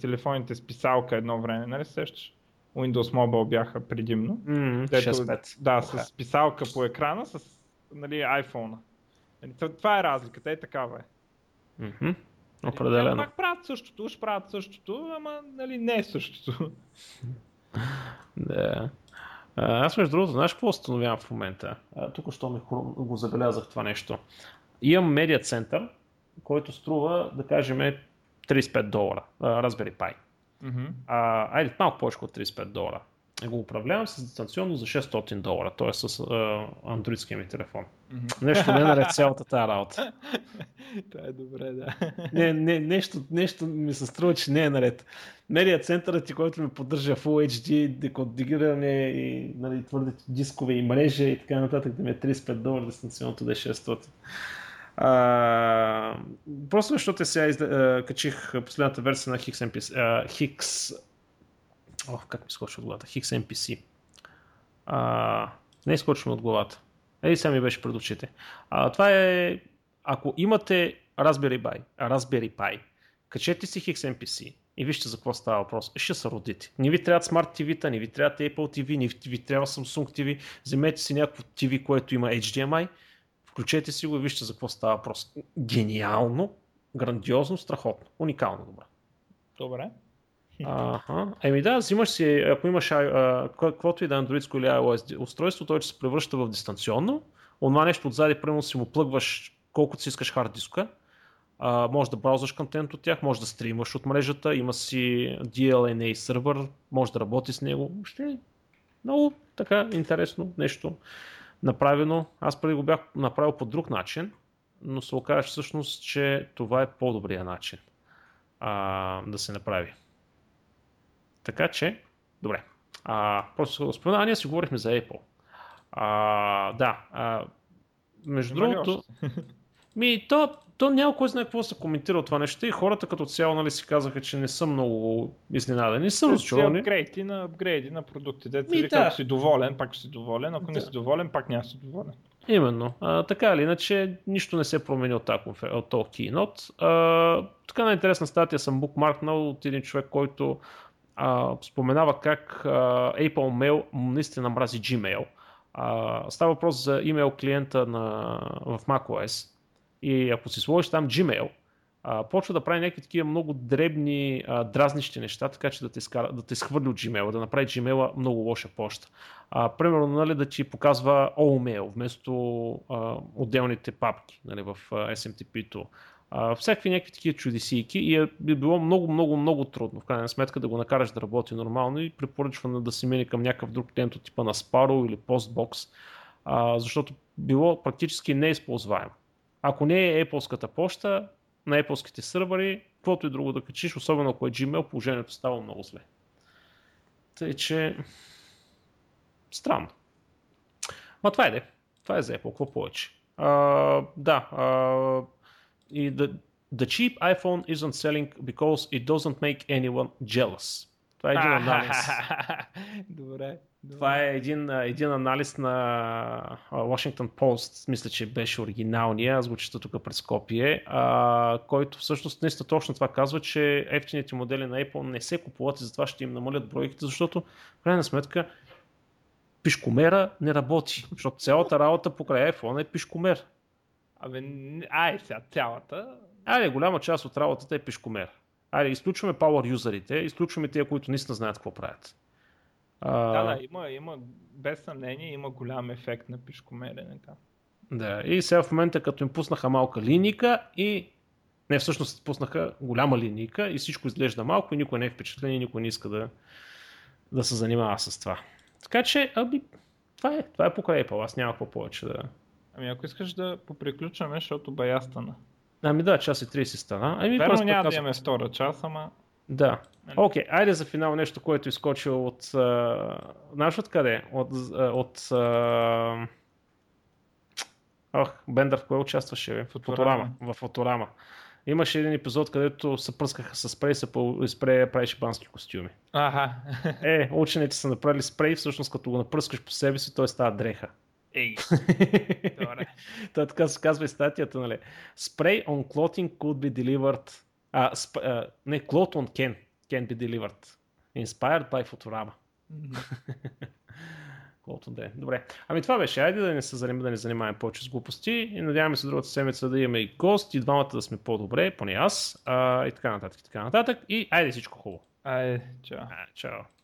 телефоните с писалка едно време, нали сещаш? Windows Mobile бяха предимно. Mm, дето, да, с писалка по екрана, с нали, iPhone. Нали, това е разликата, е такава е. Mm-hmm. Определено. Пак правят същото, уж правят същото, ама нали, не е същото. да. Аз между другото, знаеш какво установявам в момента? тук що ми го забелязах това нещо. Имам медиа център, който струва, да кажем, 35 долара. Raspberry Pi. Mm-hmm. А, айде, малко повече от 35 долара го управлявам с дистанционно за 600 долара, т.е. с андроидския ми телефон. Mm-hmm. Нещо не е наред цялата тази работа. Това е добре, да. Не, не, нещо, нещо ми се струва, че не е наред. Медиа центърът ти, който ми поддържа Full HD, декодиране и нали, твърдите дискове и мрежа и така нататък, да ми е 35 долара, дистанционното да е 600. А, просто защото сега изда, качих последната версия на XMP, uh, Hix Ох, как ми скочи от главата. Hix NPC. А, не изкочи ми от главата. Ей, сега ми беше пред очите. А, това е, ако имате Raspberry Pi, Raspberry Pi, качете си Hix NPC и вижте за какво става въпрос. Ще се родите. Не ви трябват Smart TV-та, не ви трябват Apple TV, не ви трябва Samsung TV. Вземете си някакво TV, което има HDMI, включете си го и вижте за какво става въпрос. Гениално, грандиозно, страхотно, уникално добре. Добре. Ага. Еми да, взимаш си, ако имаш а, каквото и да е Android или iOS устройство, той ще се превръща в дистанционно. Онова нещо отзади, примерно си му плъгваш колкото си искаш хард диска. А, може да браузваш контент от тях, може да стримваш от мрежата, има си DLNA сервер, може да работи с него. Ще много така интересно нещо направено. Аз преди го бях направил по друг начин, но се оказа всъщност, че това е по-добрия начин а, да се направи. Така че, добре. А, просто спомена, ние си говорихме за Apple. А, да, а, между Има другото, ми, то, то няма кой знае какво се коментира това нещо и хората като цяло нали, си казаха, че не са много изненадани, не са разочаровани. апгрейди на апгрейди на продукти. Дете, ми, да. ако си доволен, пак си доволен, ако да. не си доволен, пак няма си доволен. Именно. А, така или иначе, нищо не се промени от тази, от този keynote. А, така на интересна статия съм букмаркнал от един човек, който а, споменава как а, Apple Mail наистина мрази Gmail. А, става въпрос за имейл клиента на, в macOS и ако си сложиш там Gmail, а, почва да прави някакви такива много дребни а, дразнищи неща, така че да те, скара, да те схвърли от Gmail, да направи Gmail много лоша почта. А, примерно нали, да ти показва Allmail вместо а, отделните папки нали, в всякакви някакви такива чудесийки и е, би било много, много, много трудно в крайна сметка да го накараш да работи нормално и препоръчвам да се мине към някакъв друг клиент от типа на Sparrow или Postbox, а, защото било практически неизползваемо. Ако не е Apple-ската почта, на Apple-ските сървъри, каквото и друго да качиш, особено ако е Gmail, положението става много зле. Тъй, че странно. Ма това е де. Това е за Apple. Какво повече? А, да, а, the, the cheap iPhone isn't selling because it doesn't make anyone jealous. Това е един анализ. Добре. Това е един, един анализ на Washington Post, мисля, че беше оригиналния, аз го чета тук през копие, а, който всъщност наистина точно това казва, че ефтините модели на Apple не се купуват и затова ще им намалят бройките, защото в крайна сметка пишкомера не работи, защото цялата работа покрай iPhone е пишкомер. Абе, ай сега цялата. Айде, голяма част от работата е пишкомер. Айде, изключваме power юзерите, изключваме тия, които наистина знаят какво правят. А... Да, да, има, има, без съмнение има голям ефект на пишкомерене там. Да, и сега в момента като им пуснаха малка линейка и не, всъщност пуснаха голяма линейка и всичко изглежда малко и никой не е впечатлен и никой не иска да, да се занимава с това. Така че, аби, това е, това е покрай Apple, аз няма какво повече да... Ами ако искаш да поприключваме, защото бая стана. Ами да, час и 30 стана. Ами, Верно няма да имаме втора час, ама... Да. Нали? Окей, okay, айде за финал нещо, което е изкочило от... Uh, знаеш откъде? От... Uh, от uh... Ох, Бендър в кое участваше? Бе? Фоторама. В Фоторама. Имаше един епизод, където се пръскаха с спрей, се спрей правеше бански костюми. Ага. е, учените са направили спрей, всъщност като го напръскаш по себе си, той става дреха. Ей, добре. Той така се казва и статията, нали? Spray on clothing could be delivered а, сп, а, не, cloth on can can be delivered. Inspired by Futurama. Колкото да е. Добре. Ами това беше. Айде да не се занимаваме, да не занимаваме повече с глупости. И надяваме се другата седмица да имаме и гост, и двамата да сме по-добре, поне аз, а, и така нататък, и така нататък. И айде всичко хубаво. Айде, чао. А, чао.